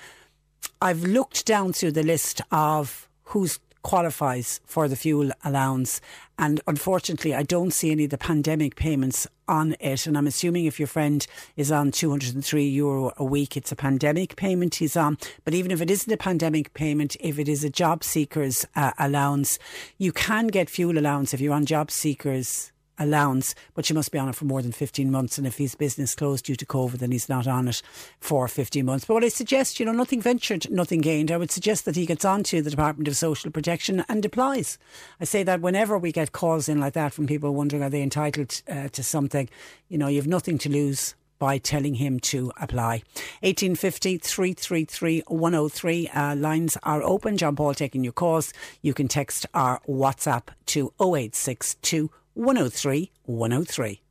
I've looked down through the list of who's qualifies for the fuel allowance. And unfortunately, I don't see any of the pandemic payments on it. And I'm assuming if your friend is on 203 euro a week, it's a pandemic payment he's on. But even if it isn't a pandemic payment, if it is a job seekers uh, allowance, you can get fuel allowance if you're on job seekers allowance, but she must be on it for more than 15 months. And if his business closed due to COVID, then he's not on it for 15 months. But what I suggest, you know, nothing ventured, nothing gained. I would suggest that he gets on to the Department of Social Protection and applies. I say that whenever we get calls in like that from people wondering are they entitled uh, to something, you know, you have nothing to lose by telling him to apply. 1850 333 103. Uh, lines are open. John Paul taking your calls. You can text our WhatsApp to 0862 103 103.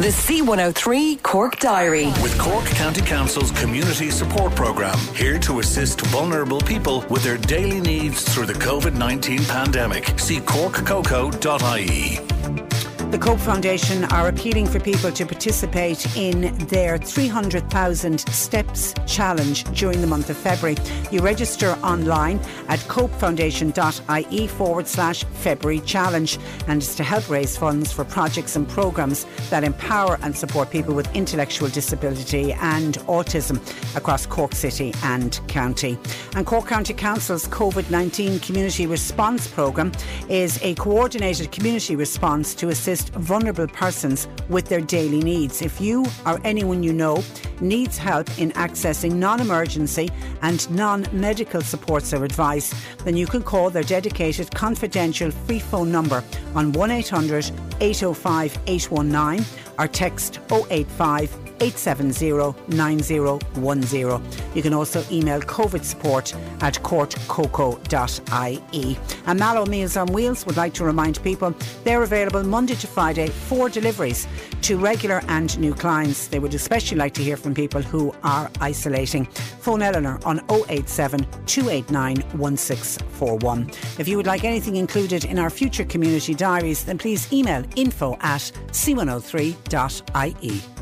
The C103 Cork Diary. With Cork County Council's Community Support Programme, here to assist vulnerable people with their daily needs through the COVID 19 pandemic. See corkcoco.ie. The Cope Foundation are appealing for people to participate in their 300,000 Steps Challenge during the month of February. You register online at copefoundation.ie forward slash February Challenge and it's to help raise funds for projects and programmes that empower and support people with intellectual disability and autism across Cork City and County. And Cork County Council's COVID 19 Community Response Programme is a coordinated community response to assist vulnerable persons with their daily needs. If you or anyone you know needs help in accessing non emergency and non medical supports or advice, then you can call their dedicated confidential free phone number on 1 800 805 819 or text 085 870 9010. You can also email COVID support at corkcoco.ie. And Mallow Meals on Wheels would like to remind people they're available Monday to Friday for deliveries to regular and new clients. They would especially like to hear from people who are isolating. Phone Eleanor on 087 289 1641. If you would like anything included in our future community diaries, then please email info at c103.ie.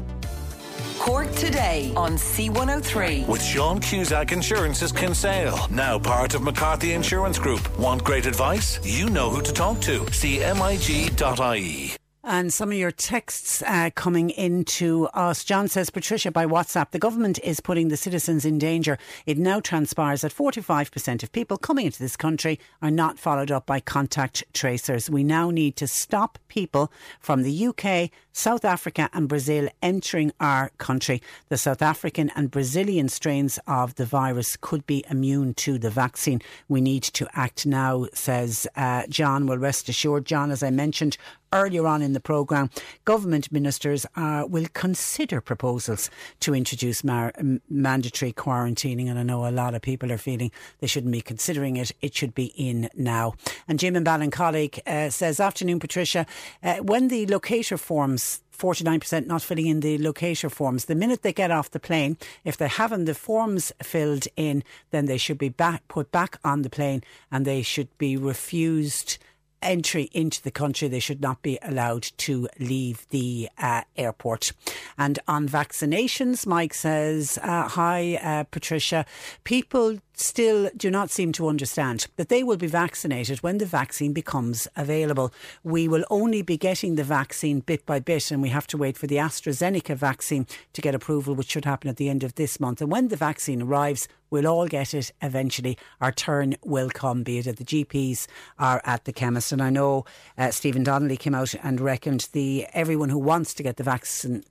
Cork today on C103. With Sean Cusack Insurance's Kinsale, now part of McCarthy Insurance Group. Want great advice? You know who to talk to. See MIG.ie. And some of your texts uh, coming into us. John says, Patricia, by WhatsApp, the government is putting the citizens in danger. It now transpires that 45% of people coming into this country are not followed up by contact tracers. We now need to stop people from the UK, South Africa, and Brazil entering our country. The South African and Brazilian strains of the virus could be immune to the vaccine. We need to act now, says uh, John. Well, rest assured, John, as I mentioned, earlier on in the programme, government ministers uh, will consider proposals to introduce mar- mandatory quarantining. And I know a lot of people are feeling they shouldn't be considering it. It should be in now. And Jim and Ballincollig uh, says, Afternoon, Patricia. Uh, when the locator forms 49% not filling in the locator forms. The minute they get off the plane, if they haven't the forms filled in, then they should be back, put back on the plane and they should be refused entry into the country. They should not be allowed to leave the uh, airport. And on vaccinations, Mike says, uh, Hi, uh, Patricia. People still do not seem to understand that they will be vaccinated when the vaccine becomes available. We will only be getting the vaccine bit by bit, and we have to wait for the AstraZeneca vaccine to get approval, which should happen at the end of this month. And when the vaccine arrives, we'll all get it eventually. Our turn will come, be it at the GPs or at the chemist. And I know uh, Stephen Donnelly came out and reckoned the everyone who wants to get the vaccine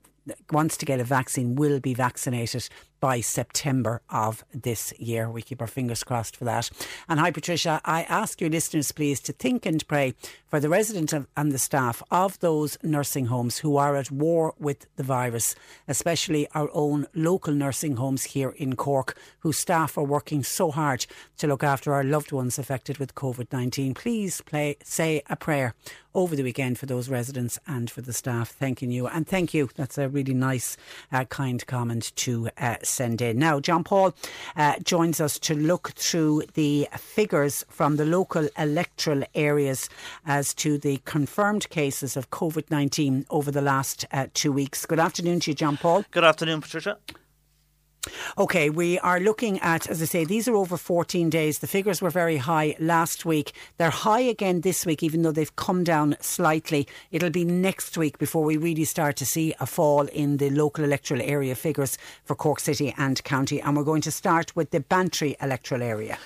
wants to get a vaccine will be vaccinated by September of this year. We keep our fingers crossed for that. And hi, Patricia. I ask your listeners, please, to think and pray for the residents and the staff of those nursing homes who are at war with the virus, especially our own local nursing homes here in Cork, whose staff are working so hard to look after our loved ones affected with COVID 19. Please play, say a prayer over the weekend for those residents and for the staff. Thanking you. And thank you. That's a really nice, uh, kind comment to uh, send in. Now, John Paul uh, joins us to look through the figures from the local electoral areas as to the confirmed cases of COVID 19 over the last uh, two weeks. Good afternoon to you, John Paul. Good afternoon, Patricia. Okay, we are looking at, as I say, these are over 14 days. The figures were very high last week. They're high again this week, even though they've come down slightly. It'll be next week before we really start to see a fall in the local electoral area figures for Cork City and County. And we're going to start with the Bantry electoral area.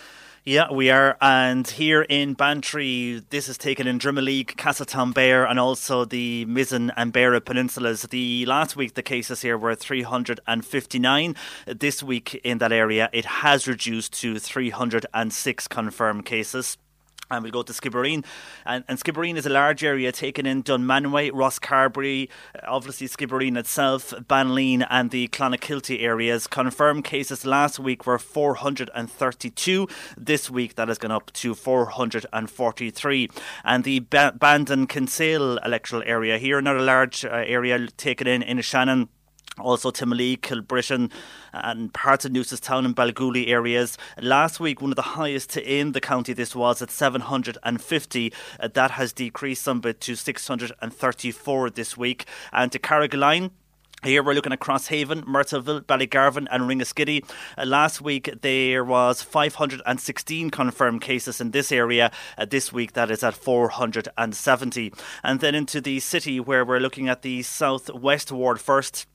Yeah, we are. And here in Bantry, this is taken in Drimoleague, Castletownbere, and also the Mizen and Beara peninsulas. The last week, the cases here were 359. This week in that area, it has reduced to 306 confirmed cases. And we'll go to Skibbereen. And, and Skibbereen is a large area taken in Dunmanway, Rosscarbery, obviously Skibbereen itself, Banleen, and the Clonakilty areas. Confirmed cases last week were 432. This week that has gone up to 443. And the ba- Bandon Kinsale electoral area here, another large uh, area taken in Innishannon also Timoleague, Kilbrittain and parts of Newcestown and Belgooly areas. Last week, one of the highest in the county this was at 750. Uh, that has decreased some bit to 634 this week. And to Carrigaline, here we're looking at Crosshaven, Myrtleville, Ballygarvan, and Ringaskiddy. Uh, last week there was 516 confirmed cases in this area. Uh, this week that is at 470. And then into the city where we're looking at the southwest ward first.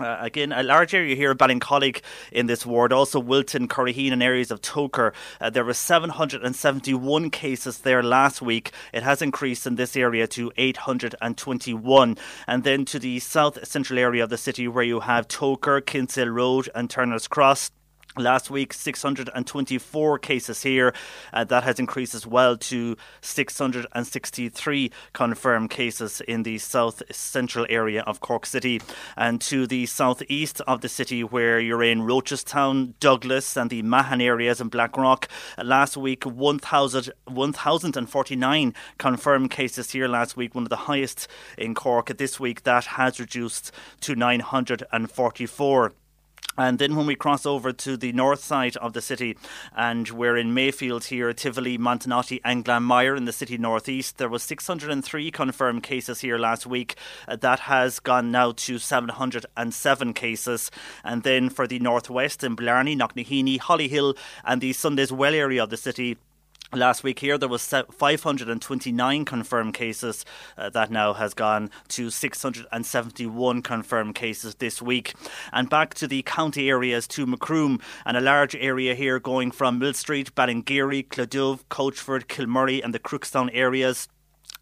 Uh, again, a large area here in Ballincollig in this ward, also Wilton, Curraheen, and areas of Togher. Uh, there were 771 cases there last week. It has increased in this area to 821. And then to the south central area of the city, where you have Togher, Kinsale Road, and Turner's Cross. Last week, 624 cases here. Uh, that has increased as well to 663 confirmed cases in the south central area of Cork City. And to the southeast of the city, where you're in Rochestown, Douglas, and the Mahon areas in Blackrock. Last week, 1,000, 1,049 confirmed cases here last week, one of the highest in Cork. This week, that has reduced to 944. And then when we cross over to the north side of the city, and we're in Mayfield here, Tivoli, Montenotte, and Glanmire in the city northeast, there was 603 confirmed cases here last week. Uh, that has gone now to 707 cases. And then for the northwest in Blarney, Knocknaheeny, Hollyhill, and the Sunday's-Well area of the city, Last week here there was 529 confirmed cases. Uh, that now has gone to 671 confirmed cases this week. And back to the county areas to Macroom and a large area here going from Mill Street, Ballingeary, Clodove, Coachford, Kilmurry and the Crookstown areas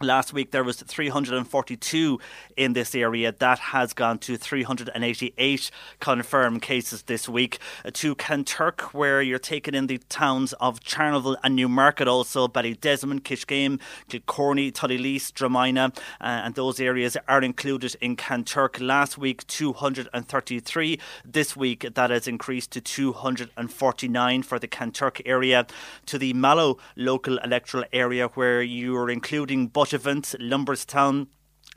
Last week there was 342 in this area. That has gone to 388 confirmed cases this week. Uh, to Kanturk, where you're taking in the towns of Charleville and Newmarket, also Ballydesmond, Kiskeam, Kilcorney, Tullylease, Dromina, uh, and those areas are included in Kanturk. Last week 233. This week that has increased to 249 for the Kanturk area. To the Mallow local electoral area, where you are including Event, Lombardstown,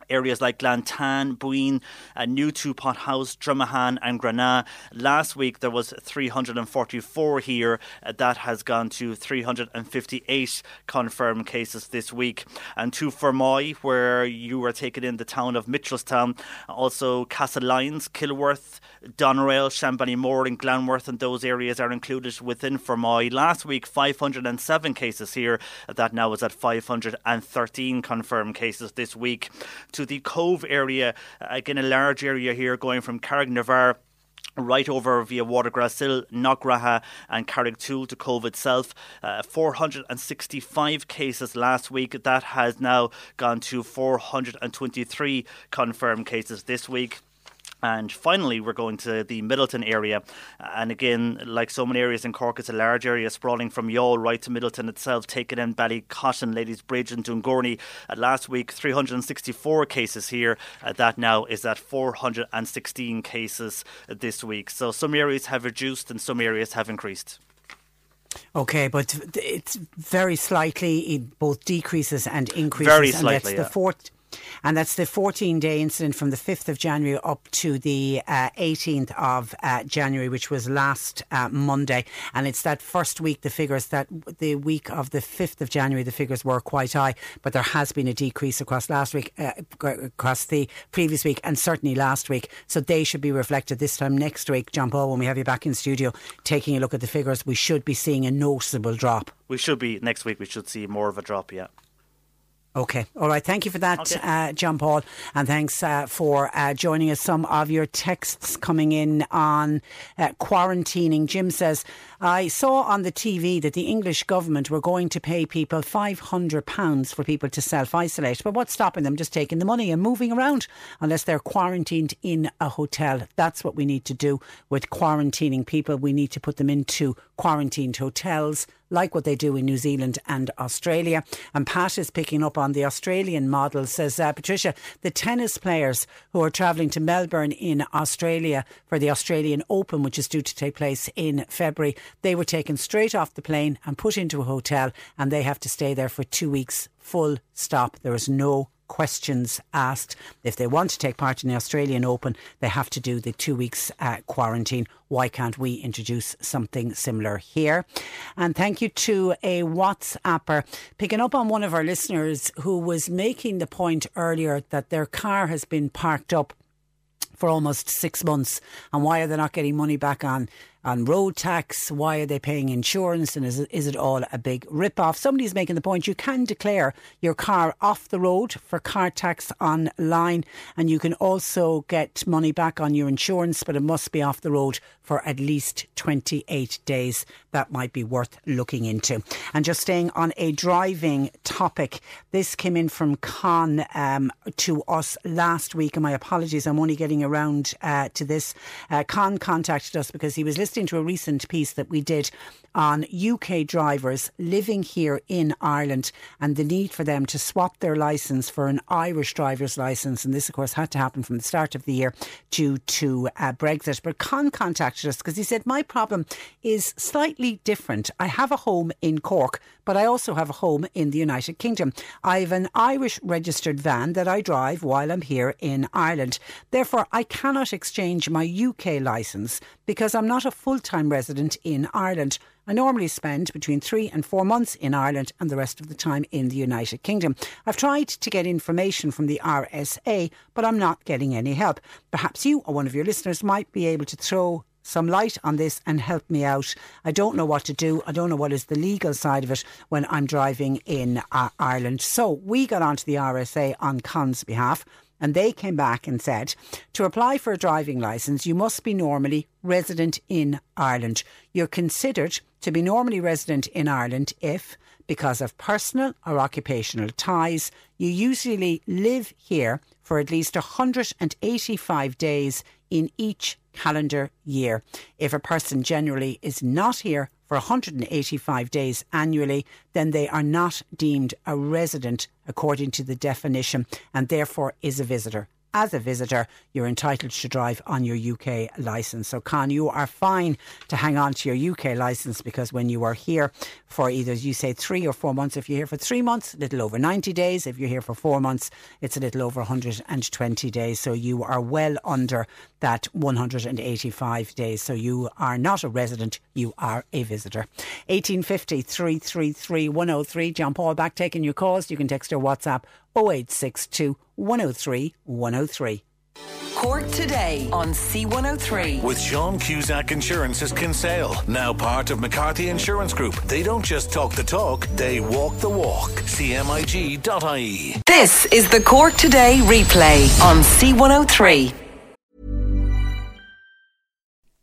areas like Glantane, Buin, uh, New Pot House, Dromahane, and Grenagh. Last week there was 344 here. Uh, that has gone to 358 confirmed cases this week. And to Fermoy, where you were taken in the town of Mitchelstown, also Castlelyons, Kilworth, Doneraile, Shanballymore, and Glanworth, and those areas are included within Fermoy. Last week, 507 cases here. That now is at 513 confirmed cases this week to the Cobh area. Again, a large area here going from Carrignavar right over via Watergrasshill, Knockraha and Carrigtwohill to Cobh itself. Uh, 465 cases last week. That has now gone to 423 confirmed cases this week. And finally, we're going to the Midleton area. And again, like so many areas in Cork, it's a large area sprawling from Youghal right to Midleton itself, taking in Ballycotton, Ladysbridge, and Dungourney. Uh, last week, 364 cases here. Uh, that now is at 416 cases this week. So some areas have reduced and some areas have increased. Okay, but it's very slightly it both decreases and increases. Very slightly. And that's yeah. the fourth and that's the 14 day incident from the 5th of January up to the uh, 18th of uh, January, which was last uh, Monday. And it's that first week, the figures that the week of the 5th of January, the figures were quite high, but there has been a decrease across last week, uh, across the previous week, and certainly last week. So they should be reflected this time next week, John Paul, when we have you back in studio taking a look at the figures. We should be seeing a noticeable drop. We should be, next week, we should see more of a drop, yeah. Okay. All right. Thank you for that, okay. uh, John Paul. And thanks uh, for uh, joining us. Some of your texts coming in on uh, quarantining. Jim says, I saw on the TV that the English government were going to pay people £500 for people to self isolate. But what's stopping them just taking the money and moving around unless they're quarantined in a hotel? That's what we need to do with quarantining people. We need to put them into quarantined hotels like what they do in New Zealand and Australia. And Pat is picking up on the Australian model, says uh, Patricia, the tennis players who are travelling to Melbourne in Australia for the Australian Open, which is due to take place in February, they were taken straight off the plane and put into a hotel and they have to stay there for two weeks full stop. There is no questions asked. If they want to take part in the Australian Open, they have to do the two weeks uh, quarantine. Why can't we introduce something similar here? And thank you to a WhatsApper picking up on one of our listeners who was making the point earlier that their car has been parked up for almost six months and why are they not getting money back on on road tax? Why are they paying insurance? And is it, is it all a big rip off? Somebody's making the point you can declare your car off the road for car tax online, and you can also get money back on your insurance, but it must be off the road for at least 28 days. That might be worth looking into. And just staying on a driving topic, this came in from Con um, to us last week, and my apologies, I'm only getting around uh, to this. Uh, Con contacted us because he was listening listening to a recent piece that we did on UK drivers living here in Ireland and the need for them to swap their licence for an Irish driver's licence. And this, of course, had to happen from the start of the year due to uh, Brexit. But Con contacted us because he said, My problem is slightly different. I have a home in Cork, but I also have a home in the United Kingdom. I have an Irish registered van that I drive while I'm here in Ireland. Therefore, I cannot exchange my UK licence because I'm not a full time resident in Ireland. I normally spend between three and four months in Ireland and the rest of the time in the United Kingdom. I've tried to get information from the RSA, but I'm not getting any help. Perhaps you or one of your listeners might be able to throw some light on this and help me out. I don't know what to do. I don't know what is the legal side of it when I'm driving in uh, Ireland. So we got onto the RSA on Con's behalf. And they came back and said to apply for a driving licence, you must be normally resident in Ireland. You're considered to be normally resident in Ireland if, because of personal or occupational ties, you usually live here for at least 185 days in each calendar year. If a person generally is not here for 185 days annually, then they are not deemed a resident according to the definition and therefore is a visitor as a visitor, you're entitled to drive on your UK licence. So, Con, you are fine to hang on to your UK licence because when you are here for either, you say, three or four months, if you're here for three months, a little over 90 days. If you're here for four months, it's a little over 120 days. So, you are well under that 185 days. So, you are not a resident, you are a visitor. 1850 333 103. John Paul back taking your calls. You can text or WhatsApp 0862 103 103. Cork today on C103. With Sean Cusack Insurance's Kinsale, now part of McCarthy Insurance Group. They don't just talk the talk, they walk the walk. CMIG.ie. This is the Cork Today replay on C103.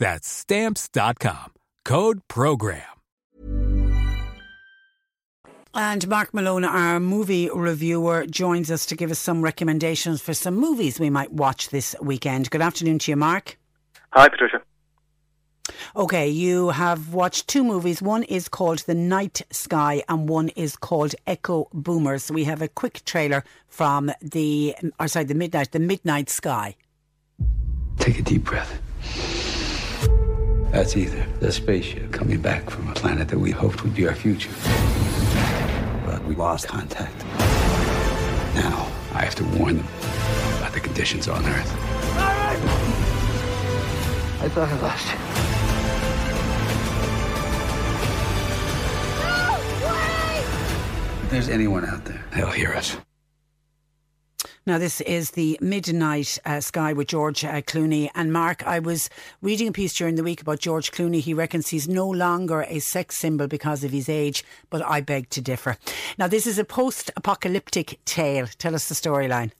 That's stamps.com. Code program. And Mark Malone, our movie reviewer, joins us to give us some recommendations for some movies we might watch this weekend. Good afternoon to you, Mark. Hi, Patricia. Okay, you have watched two movies. One is called The Night Sky and one is called Echo Boomers. We have a quick trailer from the, or sorry, the Midnight, The Midnight Sky. Take a deep breath. That's either the spaceship coming back from a planet that we hoped would be our future. But we lost contact. Now, I have to warn them about the conditions on Earth. I thought I lost you. If there's anyone out there, they'll hear us. Now, this is the Midnight uh, Sky with George uh, Clooney. And Mark, I was reading a piece during the week about George Clooney. He reckons he's no longer a sex symbol because of his age, but I beg to differ. Now, this is a post apocalyptic tale. Tell us the storyline.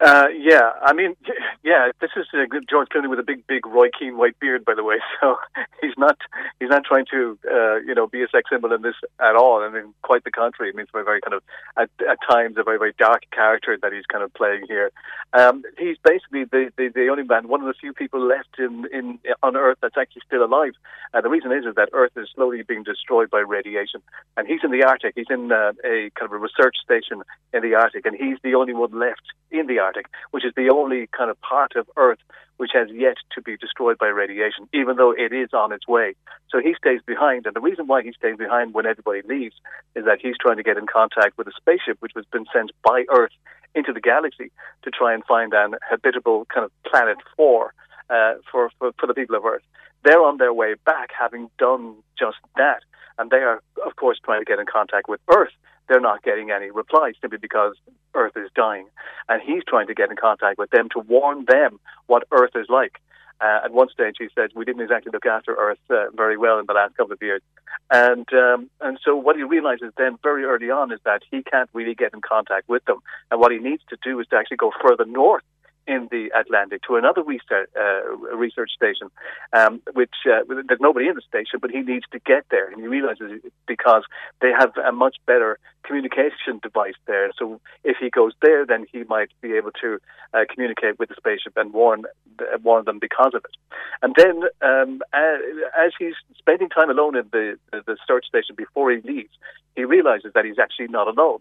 Uh, yeah, I mean, yeah, this is uh, George Clooney with a big, big Roy Keane white beard, by the way. So he's not he's not trying to uh, you know be a sex symbol in this at all. I mean, quite the contrary. I mean, it's a very kind of at, at times a very very dark character that he's kind of playing here. Um, he's basically the, the the only man, one of the few people left in in on Earth that's actually still alive. Uh, the reason is is that Earth is slowly being destroyed by radiation, and he's in the Arctic. He's in uh, a kind of a research station in the Arctic, and he's the only one left in the Arctic, which is the only kind of part of Earth which has yet to be destroyed by radiation, even though it is on its way. So he stays behind, and the reason why he stays behind when everybody leaves is that he's trying to get in contact with a spaceship which has been sent by Earth into the galaxy to try and find an habitable kind of planet uh, for, for for the people of Earth. They're on their way back, having done just that, and they are, of course, trying to get in contact with Earth they're not getting any replies simply because Earth is dying. And he's trying to get in contact with them to warn them what Earth is like. Uh, at one stage, he said, we didn't exactly look after Earth uh, very well in the last couple of years. And, um, and so what he realizes then very early on is that he can't really get in contact with them. And what he needs to do is to actually go further north in the Atlantic to another research, uh, research station, um, which uh, there's nobody in the station, but he needs to get there, and he realizes because they have a much better communication device there. So if he goes there, then he might be able to uh, communicate with the spaceship and warn uh, warn them because of it. And then, um, as he's spending time alone in the the search station before he leaves, he realizes that he's actually not alone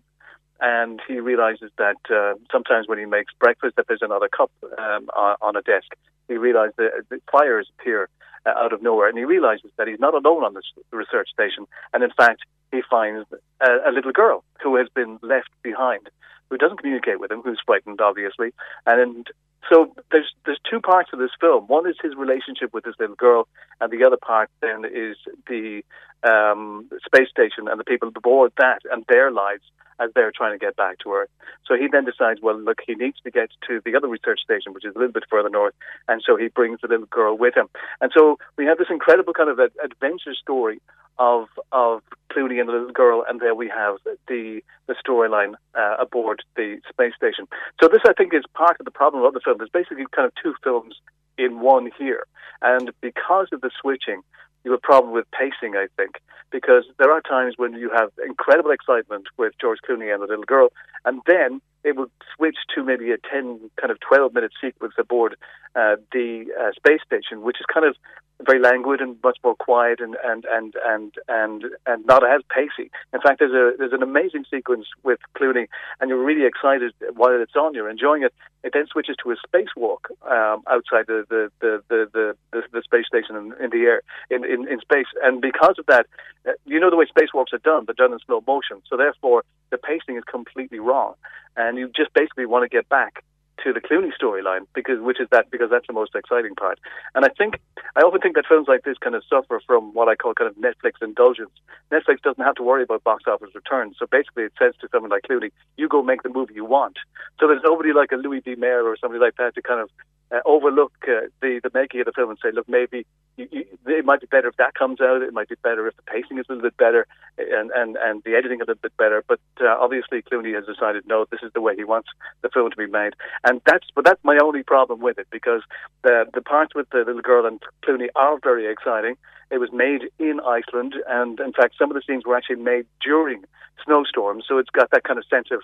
and he realizes that uh, sometimes when he makes breakfast that there's another cup um, on a desk. He realizes that the fires appear uh, out of nowhere, and he realizes that he's not alone on this research station. And in fact, he finds a, a little girl who has been left behind, who doesn't communicate with him, who's frightened, obviously. And so there's there's two parts of this film. One is his relationship with this little girl, and the other part then is the um, space station and the people aboard that and their lives as they're trying to get back to Earth. So he then decides, well, look, he needs to get to the other research station, which is a little bit further north, and so he brings the little girl with him. And so we have this incredible kind of adventure story of of Clooney and the little girl, and there we have the the storyline uh, aboard the space station. So this, I think, is part of the problem of the film. There's basically kind of two films in one here, and because of the switching, you have a problem with pacing, I think, because there are times when you have incredible excitement with George Clooney and the little girl, and then it would switch to maybe a 10, kind of 12 minute sequence aboard uh, the uh, space station, which is kind of very languid and much more quiet and and and and and, and not as pacey. In fact, there's a there's an amazing sequence with Clooney, and you're really excited while it's on. You're enjoying it. It then switches to a spacewalk um, outside the the, the the, the, the, the space station in, in the air in, in in space, and because of that, uh, you know the way spacewalks are done. They're done in slow motion, so therefore the pacing is completely wrong, and you just basically want to get back to the Clooney storyline because which is that because that's the most exciting part. And I think I often think that films like this kind of suffer from what I call kind of Netflix indulgence. Netflix doesn't have to worry about box office returns, so basically it says to someone like Clooney, "You go make the movie you want." So there's nobody like a Louis B. Mayer or somebody like that to kind of uh, overlook uh, the the making of the film and say, "Look, maybe you, you, it might be better if that comes out. It might be better if the pacing is a little bit better and and and the editing a little bit better." But uh, obviously, Clooney has decided, no, this is the way he wants the film to be made and that's but that's my only problem with it because the the parts with the little girl and Clooney are very exciting. It was made in Iceland, and in fact, some of the scenes were actually made during snowstorms, so it's got that kind of sense of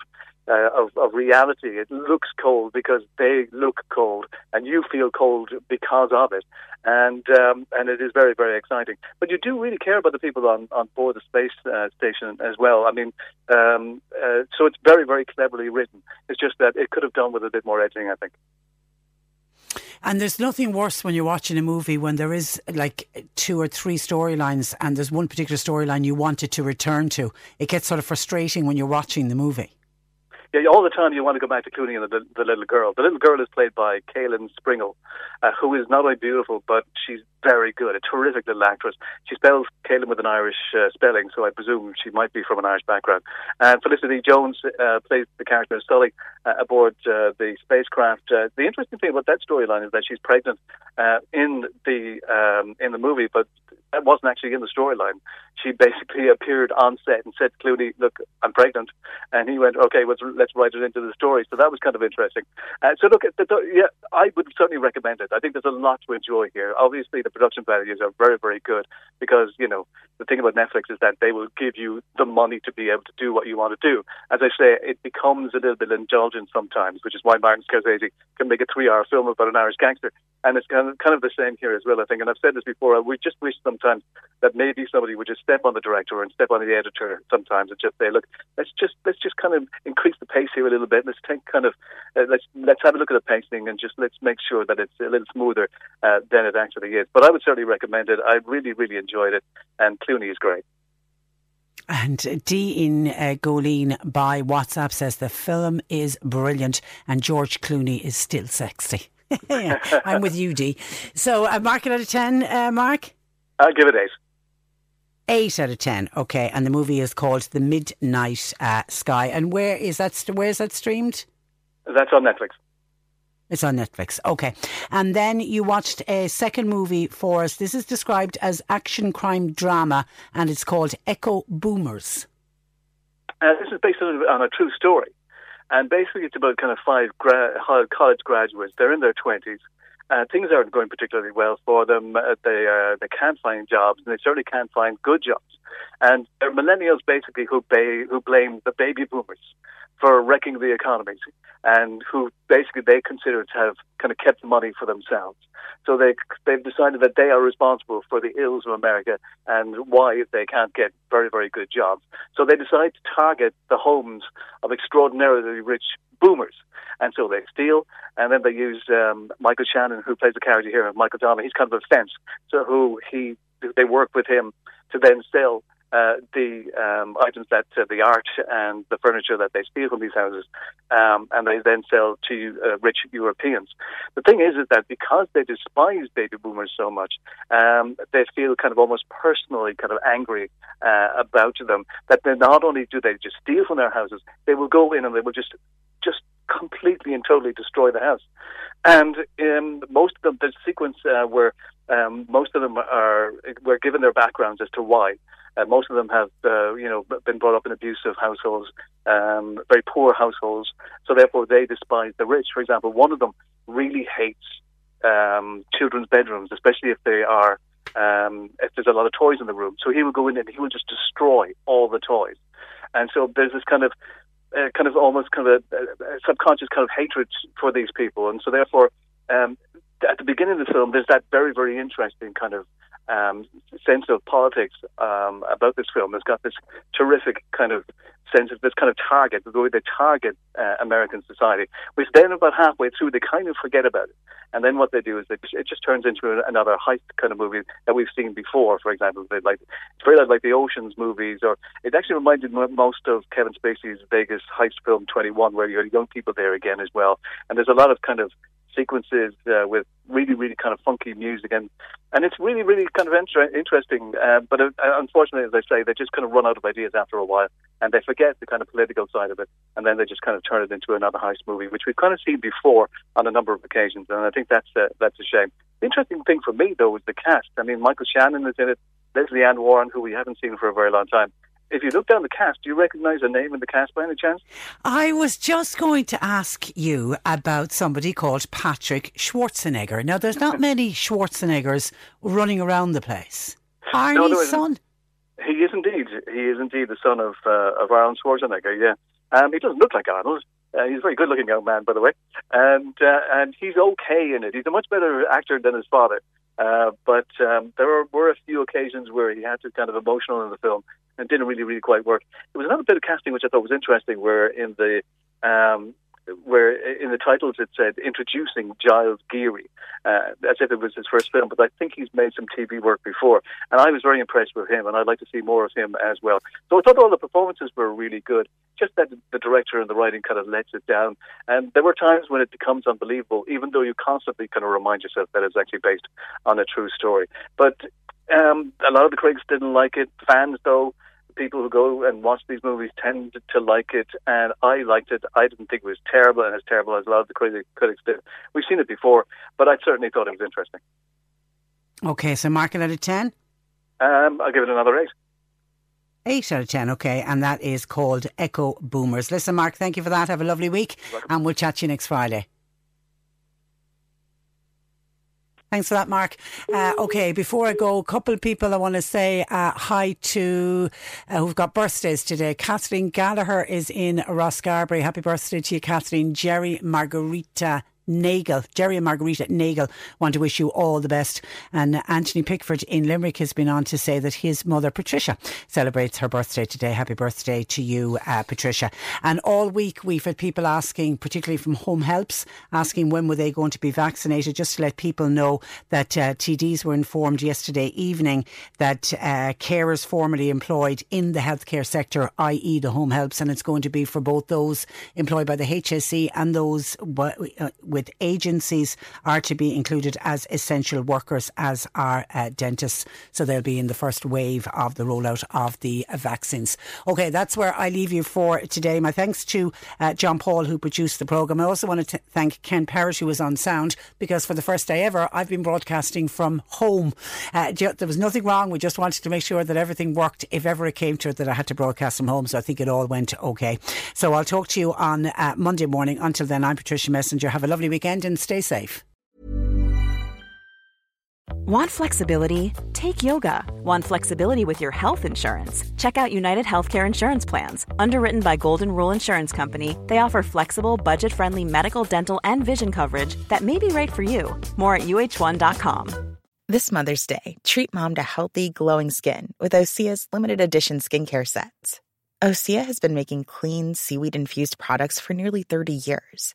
uh, of, of reality. It looks cold because they look cold, and you feel cold because of it, and um, and it is very very exciting. But you do really care about the people on on board the space uh, station as well. I mean, um, uh, so it's very very cleverly written. It's just that it could have done with a bit more editing, I think. And there's nothing worse when you're watching a movie when there is like two or three storylines and there's one particular storyline you wanted to return to. It gets sort of frustrating when you're watching the movie. Yeah, all the time you want to go back to Clooney and the, the little girl. The little girl is played by Caoilinn Springall, uh, who is not only beautiful, but she's very good, a terrific little actress. She spells Caoilinn with an Irish uh, spelling, so I presume she might be from an Irish background. And Felicity Jones uh, plays the character Sully uh, aboard uh, the spacecraft. Uh, the interesting thing about that storyline is that she's pregnant in the um, in the movie, but that wasn't actually in the storyline. She basically appeared on set and said to Clooney, "Look, I'm pregnant," and he went, "Okay, let's, let's write it into the story." So that was kind of interesting. Uh, so look, the, yeah, I would certainly recommend it. I think there's a lot to enjoy here. Obviously, the production values are very, very good because you know the thing about Netflix is that they will give you the money to be able to do what you want to do. As I say, it becomes a little bit indulgent sometimes, which is why Martin Scorsese can make a three-hour film about an Irish gangster, and it's kind of, kind of the same here as well. I think, and I've said this before. We just wish sometimes that maybe somebody would just step on the director and step on the editor sometimes and just say, look, let's just let's just kind of increase the pace here a little bit. Let's take kind of uh, let's let's have a look at the pacing and just let's make sure that it's a little smoother uh, than it actually is. But I would certainly recommend it. I really really enjoyed it, and Clooney is great. And D in uh, Goleen by WhatsApp says the film is brilliant and George Clooney is still sexy. yeah, I'm with you, D. So, uh, mark it out of 10, uh, Mark? I'll give it 8. 8 out of 10, okay. And the movie is called The Midnight uh, Sky. And where is that, where is that streamed? That's on Netflix. It's on Netflix. Okay. And then you watched a second movie for us. This is described as action crime drama and it's called Echo Boomers. Uh, this is based on, on, a true story. And basically, it's about kind of five gra- college graduates. They're in their 20s. Uh, things aren't going particularly well for them. Uh, they uh, they can't find jobs, and they certainly can't find good jobs. And they're millennials basically who ba- who blame the baby boomers for wrecking the economy and who basically they consider to have kind of kept the money for themselves. So they they've decided that they are responsible for the ills of America and why they can't get very very good jobs. So they decide to target the homes of extraordinarily rich boomers. And so they steal, and then they use um, Michael Shannon, who plays the character here, Michael Donnelly. He's kind of a fence, so who he they work with him to then sell uh, the um, items that uh, the art and the furniture that they steal from these houses, um, and they then sell to uh, rich Europeans. The thing is, is that because they despise baby boomers so much, um, they feel kind of almost personally kind of angry uh, about them. That they not only do they just steal from their houses, they will go in and they will just just completely and totally destroy the house. And um, most of them, the sequence uh, where um, most of them are were given their backgrounds as to why. Uh, most of them have, uh, you know, been brought up in abusive households, um, very poor households. So therefore, they despise the rich. For example, one of them really hates um, children's bedrooms, especially if they are um, if there's a lot of toys in the room. So he will go in and he will just destroy all the toys. And so there's this kind of uh, kind of almost kind of a, a, subconscious kind of hatred for these people, and so therefore, um, at the beginning of the film, there's that very very interesting kind of um, sense of politics um, about this film. It's got this terrific kind of sense of this kind of target, the way they target uh, American society, which then about halfway through they kind of forget about it. And then what they do is they, it just turns into another heist kind of movie that we've seen before. For example, they like it's very like the Ocean's movies, or it actually reminded me most of Kevin Spacey's Vegas heist film 21, where you had young people there again as well. And there's a lot of kind of sequences uh, with really, really kind of funky music, and and it's really, really kind of inter- interesting. Uh, but uh, unfortunately, as I say, they just kind of run out of ideas after a while, and they forget the kind of political side of it, and then they just kind of turn it into another heist movie, which we've kind of seen before on a number of occasions, and I think that's uh, that's a shame. The interesting thing for me though is the cast. I mean, Michael Shannon is in it, Lesley Ann Warren, who we haven't seen for a very long time if you look down the cast, do you recognise a name in the cast by any chance? I was just going to ask you about somebody called Patrick Schwarzenegger. Now, there's not many Schwarzeneggers running around the place. Arnie's no, son? He is indeed. He is indeed the son of uh, of Arnold Schwarzenegger. Yeah, um, he doesn't look like Arnold. Uh, he's a very good-looking young man, by the way, and uh, and he's okay in it. He's a much better actor than his father. Uh, but um, there were, were a few occasions where he had to kind of emotional in the film and didn't really, really quite work. There was another bit of casting which I thought was interesting, where in the um, where in the titles it said introducing Gilles Geary, uh, as if it was his first film. But I think he's made some TV work before, and I was very impressed with him, and I'd like to see more of him as well. So I thought all the performances were really good. Just that the director and the writing kind of lets it down, and there were times when it becomes unbelievable, even though you constantly kind of remind yourself that it's actually based on a true story. But um, a lot of the critics didn't like it. Fans, though, people who go and watch these movies tend to like it, and I liked it. I didn't think it was terrible, and as terrible as a lot of the crazy critics did. We've seen it before, but I certainly thought it was interesting. Okay, so mark it out of 10? Um, I'll give it another 8. 8 out of 10, okay, and that is called Echo Boomers. Listen, Mark, thank you for that. Have a lovely week, and we'll chat to you next Friday. Thanks for that, Mark. Uh, okay, before I go, a couple of people I want to say uh, hi to uh, who've got birthdays today. Kathleen Gallagher is in Ross Rosscarbery. Happy birthday to you, Kathleen. Jerry Margarita Nagel, Jerry and Margarita Nagel want to wish you all the best. And Anthony Pickford in Limerick has been on to say that his mother, Patricia, celebrates her birthday today. Happy birthday to you, uh, Patricia. And all week we've had people asking, particularly from Home Helps, asking when were they going to be vaccinated, just to let people know that uh, TDs were informed yesterday evening that uh, carers formerly employed in the healthcare sector, i.e. the Home Helps, and it's going to be for both those employed by the HSE and those uh, with agencies are to be included as essential workers, as are uh, dentists. So they'll be in the first wave of the rollout of the vaccines. Okay, that's where I leave you for today. My thanks to uh, John Paul, who produced the programme. I also want to thank Ken Parrish, who was on sound, because for the first day ever, I've been broadcasting from home. Uh, there was nothing wrong. We just wanted to make sure that everything worked if ever it came to it that I had to broadcast from home. So I think it all went okay. So I'll talk to you on uh, Monday morning. Until then, I'm Patricia Messenger. Have a lovely lovely weekend and stay safe. Want flexibility? Take yoga. Want flexibility with your health insurance? Check out United Healthcare Insurance Plans. Underwritten by Golden Rule Insurance Company, they offer flexible, budget friendly medical, dental, and vision coverage that may be right for you. More at uh1.com. This Mother's Day, treat mom to healthy, glowing skin with Osea's limited edition skincare sets. Osea has been making clean, seaweed infused products for nearly 30 years